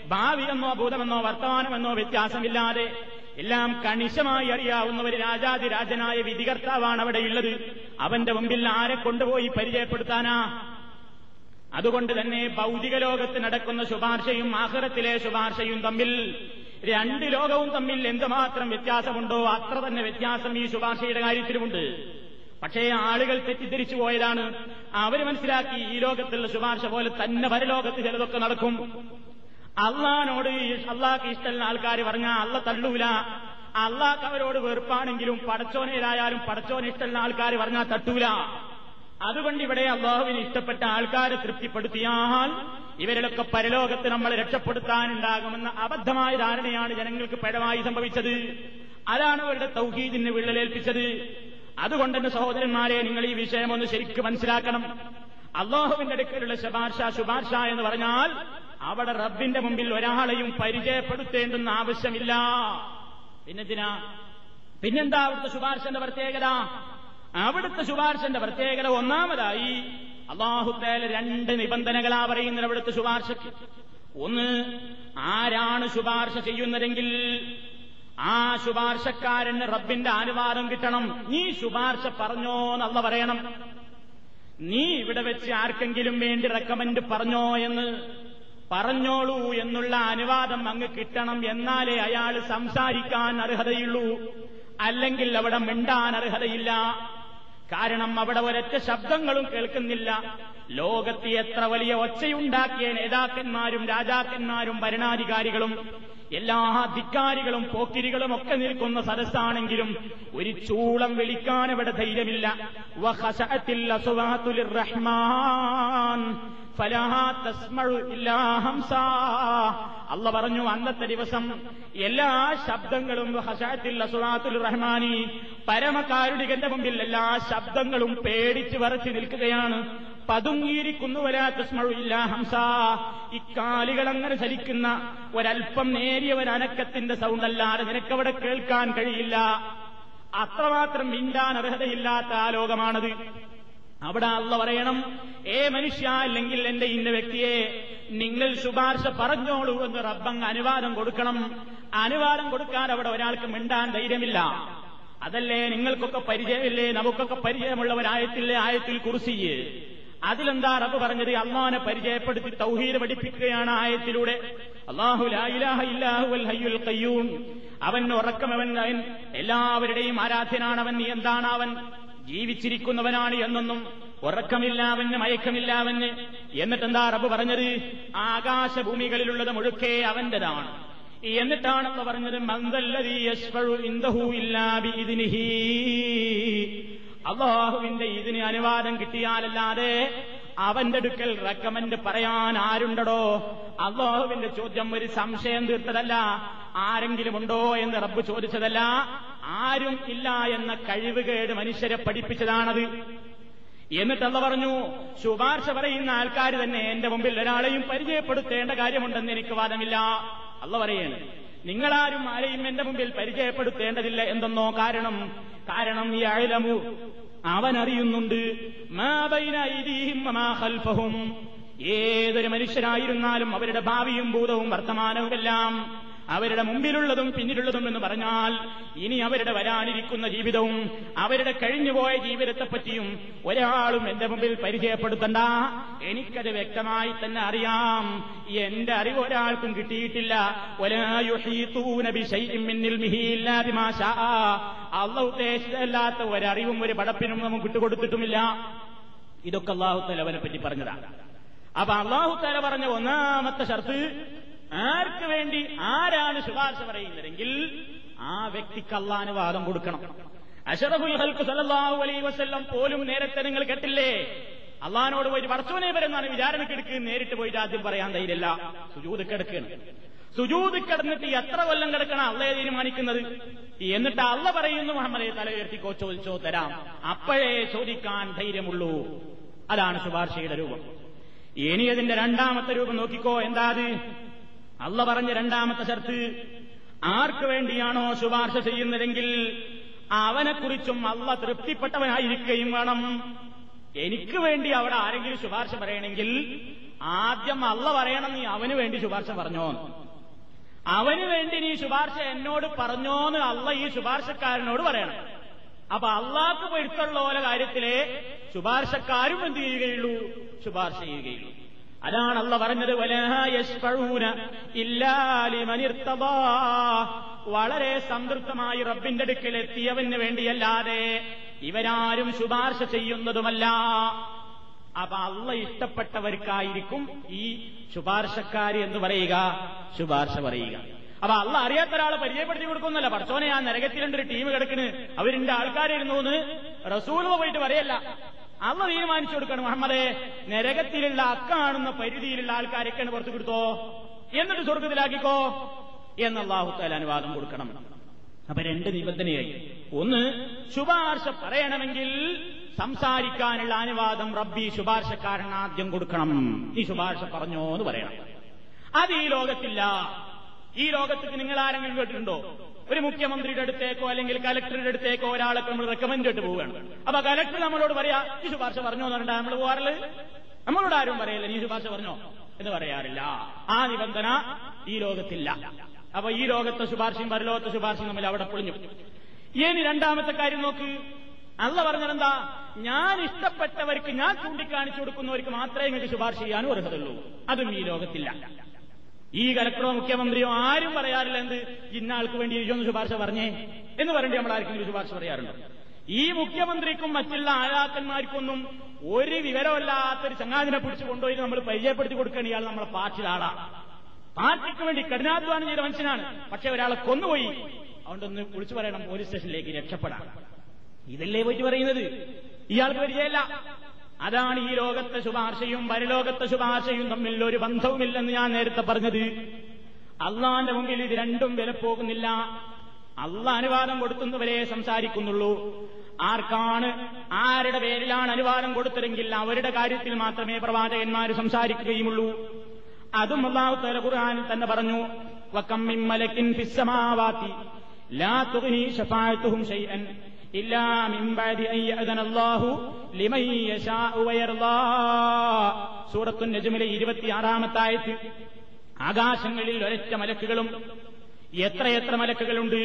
ഭാവിയെന്നോ ഭൂതമെന്നോ വർത്തമാനമെന്നോ വ്യത്യാസമില്ലാതെ എല്ലാം കണിശമായി അറിയാവുന്ന ഒരു രാജാതിരാജനായ വിധികർത്താവാണ് അവിടെയുള്ളത് അവന്റെ മുമ്പിൽ ആരെ കൊണ്ടുപോയി പരിചയപ്പെടുത്താനാ? അതുകൊണ്ട് തന്നെ ഭൗതിക ലോകത്ത് നടക്കുന്ന ശുപാർശയും ആഹ്റത്തിലെ ശുപാർശയും തമ്മിൽ രണ്ട് ലോകവും തമ്മിൽ എന്തുമാത്രം വ്യത്യാസമുണ്ടോ അത്ര തന്നെ വ്യത്യാസം ഈ ശുപാർശയുടെ കാര്യത്തിലുമുണ്ട്. പക്ഷേ ആളുകൾ തെറ്റിദ്ധരിച്ചു പോയതാണ്. അവർ മനസ്സിലാക്കി ഈ ലോകത്തുള്ള ശുപാർശ പോലെ തന്നെ പരലോകത്ത് ചിലതൊക്കെ നടക്കും. അള്ളഹാനോട് അള്ളാഹ്ക്ക് ഇഷ്ടമുള്ള ആൾക്കാർ പറഞ്ഞാൽ അള്ള തള്ളൂല. അള്ളാഹ് അവരോട് വെറുപ്പാണെങ്കിലും പടച്ചോനയിലായാലും പടച്ചോനെ ഇഷ്ടമുള്ള ആൾക്കാർ പറഞ്ഞാൽ തട്ടൂല. അതുകൊണ്ട് ഇവിടെ അള്ളാഹുവിന് ഇഷ്ടപ്പെട്ട ആൾക്കാരെ തൃപ്തിപ്പെടുത്തിയാൽ ഇവരിലൊക്കെ പരലോകത്ത് നമ്മളെ രക്ഷപ്പെടുത്താനുണ്ടാകുമെന്ന അബദ്ധമായ ധാരണയാണ് ജനങ്ങൾക്ക് പഴമായി സംഭവിച്ചത്. അതാണ് അവരുടെ തൗഹീദിന് വിള്ളലേൽപ്പിച്ചത്. അതുകൊണ്ട് തന്നെ സഹോദരന്മാരെ നിങ്ങൾ ഈ വിഷയം ഒന്ന് ശരിക്കും മനസ്സിലാക്കണം. അള്ളാഹുവിന്റെ അടുക്കലുള്ള ശുപാർശ ശുപാർശ എന്ന് പറഞ്ഞാൽ അവിടെ റബ്ബിന്റെ മുമ്പിൽ ഒരാളെയും പരിചയപ്പെടുത്തേണ്ടുന്ന ആവശ്യമില്ല. പിന്നെന്തിനാ? പിന്നെന്താ അവിടുത്തെ ശുപാർശന്റെ പ്രത്യേകത? അവിടുത്തെ ശുപാർശന്റെ പ്രത്യേകത ഒന്നാമതായി അള്ളാഹുത്തേല രണ്ട് നിബന്ധനകളാ പറയുന്നത് അവിടുത്തെ ശുപാർശയ്ക്ക്. ഒന്ന് ആരാണ് ശുപാർശ ചെയ്യുന്നതെങ്കിൽ ആ ശുപാർശക്കാരന് റബ്ബിന്റെ അനുവാദം കിട്ടണം. നീ ശുപാർശ പറഞ്ഞോ എന്നുള്ള പറയണം. നീ ഇവിടെ വെച്ച് ആർക്കെങ്കിലും വേണ്ടി റെക്കമെന്റ് പറഞ്ഞോ എന്ന് പറഞ്ഞോളൂ എന്നുള്ള അനുവാദം അങ്ങ് കിട്ടണം എന്നാലേ അയാൾ സംസാരിക്കാൻ അർഹതയുള്ളൂ. അല്ലെങ്കിൽ അവിടെ മിണ്ടാൻ അർഹതയില്ല. കാരണം അവിടെ ഒരൊറ്റ ശബ്ദങ്ങളും കേൾക്കുന്നില്ല. ലോകത്തെ എത്ര വലിയ ഒച്ചയുണ്ടാക്കിയ നേതാക്കന്മാരും രാജാക്കന്മാരും ഭരണാധികാരികളും എല്ലാ ധിക്കാരികളും പോക്കിരികളും ഒക്കെ നിൽക്കുന്ന സദസ്സാണെങ്കിലും ഒരു ചൂളം വിളിക്കാൻ അവിടെ ധൈര്യമില്ല. വഖശഅത്തിൽ അല്ല പറഞ്ഞു അന്നത്തെ ദിവസം എല്ലാ ശബ്ദങ്ങളും റഹ്മാനി പരമകാരുണികന്റെ മുമ്പിൽ എല്ലാ ശബ്ദങ്ങളും പേടിച്ച് വറച്ചു നിൽക്കുകയാണ്. പതുങ്ങിയിരിക്കുന്നു ഇല്ലാ ഹംസ. ഇക്കാലികൾ അങ്ങനെ ചലിക്കുന്ന ഒരൽപ്പം നേരിയ ഒരനക്കത്തിന്റെ സൗണ്ട് അല്ലാതെ നിനക്കവിടെ കേൾക്കാൻ കഴിയില്ല. അത്രമാത്രം മിണ്ടാൻ അർഹതയില്ലാത്ത ആ ലോകമാണത്. അവിടെ അല്ല പറയണം ഏ മനുഷ്യ അല്ലെങ്കിൽ എന്റെ ഇന്ന വ്യക്തിയെ നിങ്ങൾ ശുപാർശ പറഞ്ഞോളൂ എന്ന് റബ്ബങ് അനുവാദം കൊടുക്കണം. അനുവാദം കൊടുക്കാൻ അവിടെ ഒരാൾക്ക് മിണ്ടാൻ ധൈര്യമില്ല. അതല്ലേ നിങ്ങൾക്കൊക്കെ പരിചയമില്ലേ? നമുക്കൊക്കെ പരിചയമുള്ള പരിചയമുള്ളവരായത്തില്ലേ? ആയത്തിൽ കുറിസിയ് അതിലെന്താ റബ്ബ് പറഞ്ഞത്? അള്ളാനെ പരിചയപ്പെടുത്തി തൗഹീദ് പഠിപ്പിക്കുകയാണ് ആയത്തിലൂടെ. അള്ളാഹു ഖയ്യൂം. അവൻ ഉറക്കമവൻ അവൻ എല്ലാവരുടെയും ആരാധ്യനാണവൻ എന്താണ് അവൻ? ജീവിച്ചിരിക്കുന്നവനാണ് എന്നൊന്നും ഉറക്കമില്ലാവന് മയക്കമില്ലാവന്. എന്നിട്ടെന്താ റബ്ബ് പറഞ്ഞത്? ആകാശഭൂമികളിലുള്ളത് മുഴുക്കെ അവന്റേതാണ്. എന്നിട്ടാണെന്ന് പറഞ്ഞത് മന്ദല്ലതി അള്ളാഹുവിന്റെ ഇതിന് അനുവാദം കിട്ടിയാലല്ലാതെ അവന്റെ അടുക്കൽ റെക്കമെന്റ് പറയാൻ ആരുണ്ടടോ? അള്ളാഹുവിന്റെ ചോദ്യം ഒരു സംശയം തീർത്തതല്ല. ആരെങ്കിലും ഉണ്ടോ എന്ന് റബ്ബ് ചോദിച്ചതല്ല. ആരും ഇല്ല എന്ന കഴിവുകേട് മനുഷ്യരെ പഠിപ്പിച്ചതാണത്. എന്നിട്ടല്ല പറഞ്ഞു ശുപാർശ പറയുന്ന ആൾക്കാർ തന്നെ എന്റെ മുമ്പിൽ ഒരാളെയും പരിചയപ്പെടുത്തേണ്ട കാര്യമുണ്ടെന്ന് എനിക്ക് വാദമില്ല. അല്ല പറയാണ് നിങ്ങളാരും ആരെയും എന്റെ മുമ്പിൽ പരിചയപ്പെടുത്തേണ്ടതില്ല എന്തെന്നോ കാരണം. കാരണം ഈ അയലമു അവൻ അറിയുന്നുണ്ട് ഏതൊരു മനുഷ്യരായിരുന്നാലും അവരുടെ ഭാവിയും ഭൂതവും വർത്തമാനവുമെല്ലാം അവരുടെ മുമ്പിലുള്ളതും പിന്നിലുള്ളതും എന്ന് പറഞ്ഞാൽ ഇനി അവരുടെ വരാനിരിക്കുന്ന ജീവിതവും അവരുടെ കഴിഞ്ഞുപോയ ജീവിതത്തെപ്പറ്റിയും ഒരാളും എന്റെ മുമ്പിൽ പരിചയപ്പെടുത്തണ്ട. എനിക്കത് വ്യക്തമായി തന്നെ അറിയാം. എന്റെ അറിവ് ഒരാൾക്കും കിട്ടിയിട്ടില്ല. അള്ള ഉദ്ദേശിച്ചതല്ലാത്ത ഒരറിവും ഒരു പടപ്പിനും നമുക്ക് വിട്ടുകൊടുത്തിട്ടുമില്ല. ഇതൊക്കെ അള്ളാഹു തലവനെ പറ്റി പറഞ്ഞതാണ്. അപ്പൊ അള്ളാഹു തല പറഞ്ഞ ഒന്നാമത്തെ ഷർത്ത് ആർക്ക് വേണ്ടി ആരാണ് ശുപാർശ പറയുന്നതെങ്കിൽ ആ വ്യക്തിക്ക് അള്ളാന് വാദം കൊടുക്കണം. അഷറഫുൽ ഹൽക്ക് സല്ലല്ലാഹു അലൈ വസല്ലം പോലും നേരത്തെ നിങ്ങൾ കേട്ടില്ലേ? അള്ളഹാനോട് പോയി പടച്ചോനെ വരുന്നാണ് വിചാരണക്കെടുക്ക് നേരിട്ട് പോയിട്ട് ആദ്യം പറയാൻ ധൈര്യമില്ല. സുജൂത് കിടക്കുകയാണ് സുജൂത് കിടന്നിട്ട് എത്ര കൊല്ലം കിടക്കണം അള്ളയെ തീരുമാനിക്കുന്നത്? എന്നിട്ട് അള്ള പറയുന്നു മുഹമ്മദെ തല ഉയർത്തിക്കോ ചോദിച്ചോ തരാം. അപ്പോഴേ ചോദിക്കാൻ ധൈര്യമുള്ളൂ. അതാണ് ശുപാർശയുടെ രൂപം. ഇനി അതിന്റെ രണ്ടാമത്തെ രൂപം നോക്കിക്കോ. എന്താ അത്? അള്ള പറഞ്ഞ രണ്ടാമത്തെ ഷർത്ത് ആർക്ക് വേണ്ടിയാണോ ശുപാർശ ചെയ്യുന്നതെങ്കിൽ അവനെക്കുറിച്ചും അള്ള തൃപ്തിപ്പെട്ടവനായിരിക്കുകയും വേണം. എനിക്ക് വേണ്ടി അവിടെ ആരെങ്കിലും ശുപാർശ പറയണമെങ്കിൽ ആദ്യം അള്ള പറയണം നീ അവന് വേണ്ടി ശുപാർശ പറഞ്ഞോ. അവന് വേണ്ടി നീ ശുപാർശ എന്നോട് പറഞ്ഞോന്ന് അള്ള ഈ ശുപാർശക്കാരനോട് പറയണം. അപ്പൊ അള്ളാഹ്ക്ക് പൊരുത്തുള്ള ഓരോ കാര്യത്തിലെ ശുപാർശക്കാരും എന്ത് ചെയ്യുകയുള്ളൂ? ശുപാർശ ചെയ്യുകയുള്ളൂ. അതാണ് അള്ള പറഞ്ഞത്. വളരെ സംതൃപ്തമായി റബ്ബിന്റെ അടുക്കൽ എത്തിയവന് വേണ്ടിയല്ലാതെ ഇവരാരും ശുപാർശ ചെയ്യുന്നതുമല്ല. അപ്പൊ അള്ള ഇഷ്ടപ്പെട്ടവർക്കായിരിക്കും ഈ ശുപാർശക്കാർ എന്ന് പറയുക ശുപാർശ പറയുക. അപ്പൊ അള്ള അറിയാത്ത ഒരാളെ പരിചയപ്പെടുത്തി കൊടുക്കുന്നല്ല പഠിച്ചോനെ ആ നരകത്തിലുണ്ട് ഒരു ടീം കിടക്കണ്. അവരിന്റെ ആൾക്കാരിരുന്നു എന്ന് റസൂൽ പോയിട്ട് പറയല്ല. അള്ള തീരുമാനിച്ചു കൊടുക്കണം മുഹമ്മദേ. നരകത്തിലുള്ള അക്കാണുന്ന പരിധിയിലുള്ള ആൾക്കാരൊക്കെയാണ് പുറത്തു കൊടുത്തോ? എന്നിട്ട് സ്വർഗത്തിലാക്കിക്കോ? എന്ന് അള്ളാഹുത്താൽ അനുവാദം കൊടുക്കണം. അപ്പൊ രണ്ട് നിബന്ധനയായി. ഒന്ന് ശുപാർശ പറയണമെങ്കിൽ സംസാരിക്കാനുള്ള അനുവാദം റബ്ബി ശുപാർശക്കാരൻ ആദ്യം കൊടുക്കണം. ഈ ശുപാർശ പറഞ്ഞോ എന്ന് പറയണം. അത് ഈ ലോകത്തില്ല. ഈ ലോകത്തേക്ക് നിങ്ങൾ ആരെങ്കിലും കേട്ടിട്ടുണ്ടോ? ഒരു മുഖ്യമന്ത്രിയുടെ അടുത്തേക്കോ അല്ലെങ്കിൽ കലക്ടറുടെ അടുത്തേക്കോ ഒരാളൊക്കെ നമ്മൾ റെക്കമെൻഡ് ഇട്ട് പോവുകയാണ്. അപ്പൊ കലക്ടർ നമ്മളോട് പറയാ ഈ ശുപാർശ പറഞ്ഞു എന്ന് നമ്മൾ പോകാറില്ല നമ്മളോട് ആരും പറയില്ല ഈ ശുപാർശ പറഞ്ഞോ എന്ന് പറയാറില്ല. ആ നിബന്ധന ഈ ലോകത്തില്ല. അപ്പൊ ഈ ലോകത്തെ ശുപാർശയും പരലോകത്തെ ശുപാർശയും നമ്മൾ അവിടെ പൊളിഞ്ഞു. ഇനി രണ്ടാമത്തെ കാര്യം നോക്ക്. അല്ല പറഞ്ഞതെന്താ? ഞാൻ ഇഷ്ടപ്പെട്ടവർക്ക് ഞാൻ ചൂണ്ടിക്കാണിച്ചു കൊടുക്കുന്നവർക്ക് മാത്രമേ നിങ്ങൾക്ക് ശുപാർശ ചെയ്യാനും അർഹതയുള്ളൂ. അതും ഈ ലോകത്തില്ല. ഈ കലക്ടറോ മുഖ്യമന്ത്രിയോ ആരും പറയാറില്ല എന്ത്? ഇന്ന ആൾക്ക് വേണ്ടി ഒന്ന് ശുപാർശ പറഞ്ഞേ എന്ന് പറഞ്ഞിട്ട് നമ്മൾ ആർക്കെങ്കിലും ശുപാർശ പറയാറുണ്ടോ? ഈ മുഖ്യമന്ത്രിക്കും മറ്റുള്ള ആരാക്കന്മാർക്കൊന്നും ഒരു വിവരമല്ലാത്തൊരു ചങ്ങാതിനെ പിടിച്ചു കൊണ്ടുപോയി നമ്മൾ പരിചയപ്പെടുത്തി കൊടുക്കേണ്ട ഇയാൾ നമ്മളെ പാർട്ടിയുടെ ആളാ. പാർട്ടിക്ക് വേണ്ടി കഠിനാധ്വാനം ചെയ്ത മനുഷ്യനാണ്. പക്ഷെ ഒരാളെ കൊന്നുപോയി. അതുകൊണ്ടൊന്ന് വിളിച്ചു പറയണം പോലീസ് സ്റ്റേഷനിലേക്ക് രക്ഷപ്പെടാം ഇതല്ലേ പോയിട്ട് പറയുന്നത്? ഇയാൾക്ക് പരിചയമല്ല. അതാണ് ഈ ലോകത്തെ ശുപാർശയും പരലോകത്തെ ശുപാർശയും തമ്മിൽ ഒരു ബന്ധവുമില്ലെന്ന് ഞാൻ നേരത്തെ പറഞ്ഞത്. അള്ളാന്റെ മുമ്പിൽ ഇത് രണ്ടും വിലപ്പോകുന്നില്ല. അള്ള അനുവാദം കൊടുക്കുന്നവരെ സംസാരിക്കുന്നുള്ളൂ. ആർക്കാണ് ആരുടെ പേരിലാണ് അനുവാദം കൊടുത്തതെങ്കിൽ അവരുടെ കാര്യത്തിൽ മാത്രമേ പ്രവാചകന്മാർ സംസാരിക്കുകയുമുള്ളൂ. അതും അള്ളാഹു തല തന്നെ പറഞ്ഞു വക്കമ്മിൻ മലക്കിൻ ഫിസ്സമാവാത്തി ലാ തുഗ്നി ഷഫാഅത്തുഹും ശൈഅൻ. ഇല്ലാ മിൻ ബഅദി അൻ യഅദന അല്ലാഹു ലിമൻ യശാഉ വയർദാ. സൂറത്തുൻ നജ്മിലെ 26 ആയത്ത് ആകാശങ്ങളിൽ ഒരൊറ്റ മലക്കുകളും എത്രയെത്ര മലക്കുകളുണ്ട്?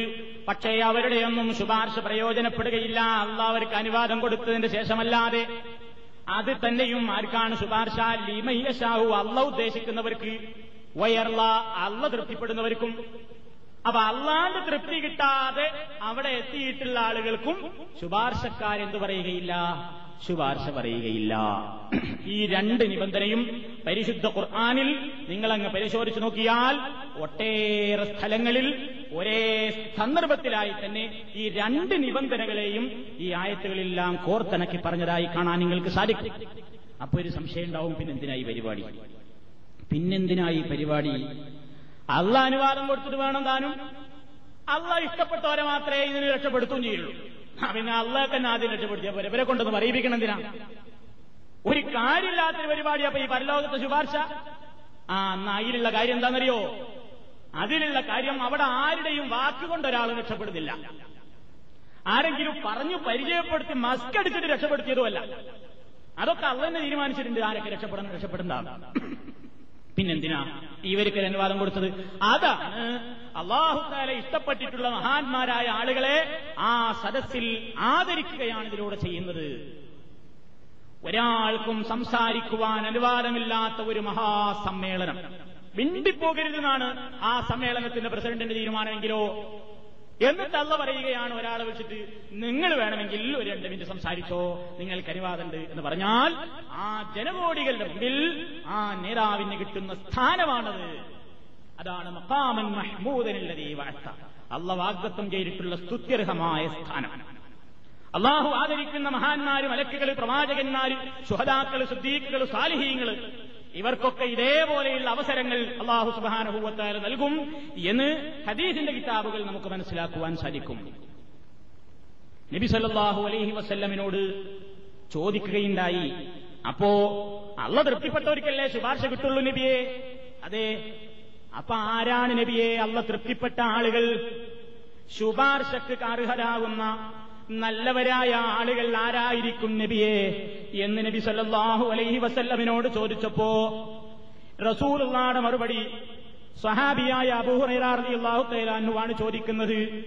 പക്ഷേ അവരുടെയൊന്നും ശുപാർശ പ്രയോജനപ്പെടുകയില്ല. അള്ളാഹ് അനുവാദം കൊടുത്തതിന്റെ ശേഷമല്ലാതെ അത് തന്നെയും ആർക്കാണ് ശുപാർശ? ലിമയ്യ ഷാഹു അള്ള ഉദ്ദേശിക്കുന്നവർക്ക്. വയർല അള്ള തൃപ്തിപ്പെടുന്നവർക്കും. അപ്പൊ അള്ളാന്റെ തൃപ്തി കിട്ടാതെ അവിടെ എത്തിയിട്ടുള്ള ആളുകൾക്കും ശുപാർശക്കാരെന്തു പറയുകയില്ല? ശുപാർശ പറയുകയില്ല. ഈ രണ്ട് നിബന്ധനയും പരിശുദ്ധ ഖുർആാനിൽ നിങ്ങളങ്ങ് പരിശോധിച്ചു നോക്കിയാൽ ഒട്ടേറെ സ്ഥലങ്ങളിൽ ഒരേ സന്ദർഭത്തിലായി തന്നെ ഈ രണ്ട് നിബന്ധനകളെയും ഈ ആയത്തുകളെല്ലാം കോർത്തിണക്കി പറഞ്ഞതായി കാണാൻ നിങ്ങൾക്ക് സാധിക്കും. അപ്പൊ ഒരു സംശയം ഉണ്ടാവും പിന്നെന്തിനായി പരിപാടി? പിന്നെന്തിനായി പരിപാടി? അള്ള അനുവാദം കൊടുത്തിട്ട് വേണം താനും. അള്ള ഇഷ്ടപ്പെട്ടവരെ മാത്രമേ ഇതിന് രക്ഷപ്പെടുത്തുകയും ചെയ്യുള്ളൂ. പിന്നെ അള്ളാഹ് തന്നെ ആദ്യം രക്ഷപ്പെടുത്തിയ പോലെ ഇവരെ കൊണ്ടൊന്ന് പറയിപ്പിക്കണം എന്തിനാ? ഒരു കാര്യമില്ലാത്തൊരു പരിപാടി. അപ്പൊ ഈ പരലോകത്തെ ശുപാർശ. ആ എന്നാ അതിലുള്ള കാര്യം എന്താണെന്നറിയോ? അതിലുള്ള കാര്യം അവിടെ ആരുടെയും വാക്കുകൊണ്ട് ഒരാൾ രക്ഷപ്പെടുന്നില്ല. ആരെങ്കിലും പറഞ്ഞു പരിചയപ്പെടുത്തി മസ്ക് എടുത്തിട്ട് രക്ഷപ്പെടുത്തിയതുമല്ല. അതൊക്കെ അള്ളന്നെ തീരുമാനിച്ചിട്ടുണ്ട് ആരൊക്കെ രക്ഷപ്പെടണം രക്ഷപ്പെടേണ്ടതാണ്. പിന്നെന്തിനാ? ഇവർക്ക് അനുവാദം കൊടുത്തത്. അതാണ് അള്ളാഹുദാല ഇഷ്ടപ്പെട്ടിട്ടുള്ള മഹാന്മാരായ ആളുകളെ ആ സദസ്സിൽ ആദരിക്കുകയാണ് ഇതിലൂടെ ചെയ്യുന്നത്. ഒരാൾക്കും സംസാരിക്കുവാൻ അനുവാദമില്ലാത്ത ഒരു മഹാസമ്മേളനം. മിണ്ടിപ്പോകരുതെന്നാണ് ആ സമ്മേളനത്തിന്റെ പ്രസിഡന്റിന്റെ തീരുമാനമെങ്കിലോ എന്നിട്ട് അല്ല പറയുകയാണ് ഒരാളെ വിളിച്ചിട്ട് നിങ്ങൾ വേണമെങ്കിൽ ഒരു രണ്ട് മിനിറ്റ് സംസാരിച്ചോ നിങ്ങൾ അനുവാദമുണ്ട് എന്ന് പറഞ്ഞാൽ ആ ജനകോടികളുടെ മുമ്പിൽ ആ നേതാവിന് കിട്ടുന്ന സ്ഥാനമാണത്. അതാണ് മക്കാമൻ മഹ്മൂദനുള്ള വാഴ്ത്ത അല്ല വാഗ്ദത്വം ചെയ്തിട്ടുള്ള സ്തുത്യർഹമായ സ്ഥാനം. അള്ളാഹു ആദരിക്കുന്ന മഹാന്മാരും മലക്കുകൾ പ്രവാചകന്മാര് സുഹദാക്കൾ സുദ്ദീഖുകൾ സാലിഹീങ്ങൾ ഇവർക്കൊക്കെ ഇതേപോലെയുള്ള അവസരങ്ങൾ അള്ളാഹു സുബാനഹൂവത്താല നൽകും എന്ന് ഹദീസിന്റെ കിതാബുകൾ നമുക്ക് മനസ്സിലാക്കുവാൻ സാധിക്കും. നബി സല്ലാഹു അലൈഹി വസ്ല്ലമിനോട് ചോദിക്കുകയുണ്ടായി അപ്പോ അള്ള തൃപ്തിപ്പെട്ടവർക്കല്ലേ ശുപാർശ കിട്ടുള്ളൂ നബിയെ? അതെ. അപ്പൊ ആരാണ് നബിയെ അള്ള തൃപ്തിപ്പെട്ട ആളുകൾ? ശുപാർശക്ക് അർഹരാകുന്ന നല്ലവരായ ആളുകൾ ആരായിരിക്കും നബിയെ എന്ന് നബി സല്ലാഹു അലൈഹി വസല്ലമിനോട് ചോദിച്ചപ്പോ റസൂലുള്ളാടെ മറുപടി സ്വഹാബിയായ അബൂഹുറാണ് ചോദിക്കുന്നത്.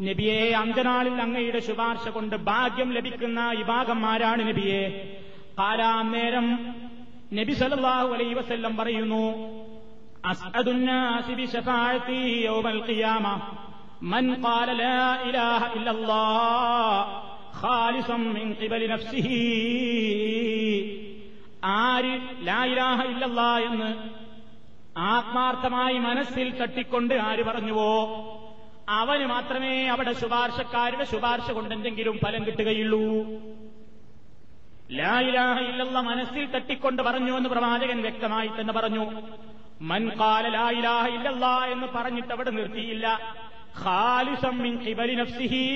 നബിയെ അന്തനാളിൽ അങ്ങയുടെ ശുപാർശ കൊണ്ട് ഭാഗ്യം ലഭിക്കുന്ന വിഭാഗന്മാരാണ് നബിയെ? കാലാം നേരം നബി അലൈഹി വസല്ലം പറയുന്നു അസ്അദുന്നാസി يوم من قال لا الله خالصا من قبل نفسه എന്ന് ആത്മാർത്ഥമായി മനസ്സിൽ തട്ടിക്കൊണ്ട് ആര് പറഞ്ഞുവോ? അവന് മാത്രമേ അവിടെ ശുപാർശക്കാരുടെ ശുപാർശ കൊണ്ട് എന്തെങ്കിലും ഫലം കിട്ടുകയുള്ളൂ. ലായിലാഹ ഇല്ലല്ല മനസ്സിൽ തട്ടിക്കൊണ്ട് പറഞ്ഞു എന്ന് പ്രവാചകൻ വ്യക്തമായി തന്നെ പറഞ്ഞു. മൻ കാല ലായിലാഹ എന്ന് പറഞ്ഞിട്ട് അവിടെ നിർത്തിയില്ല. ഖാലിസം മിൻ നഫ്സിഹി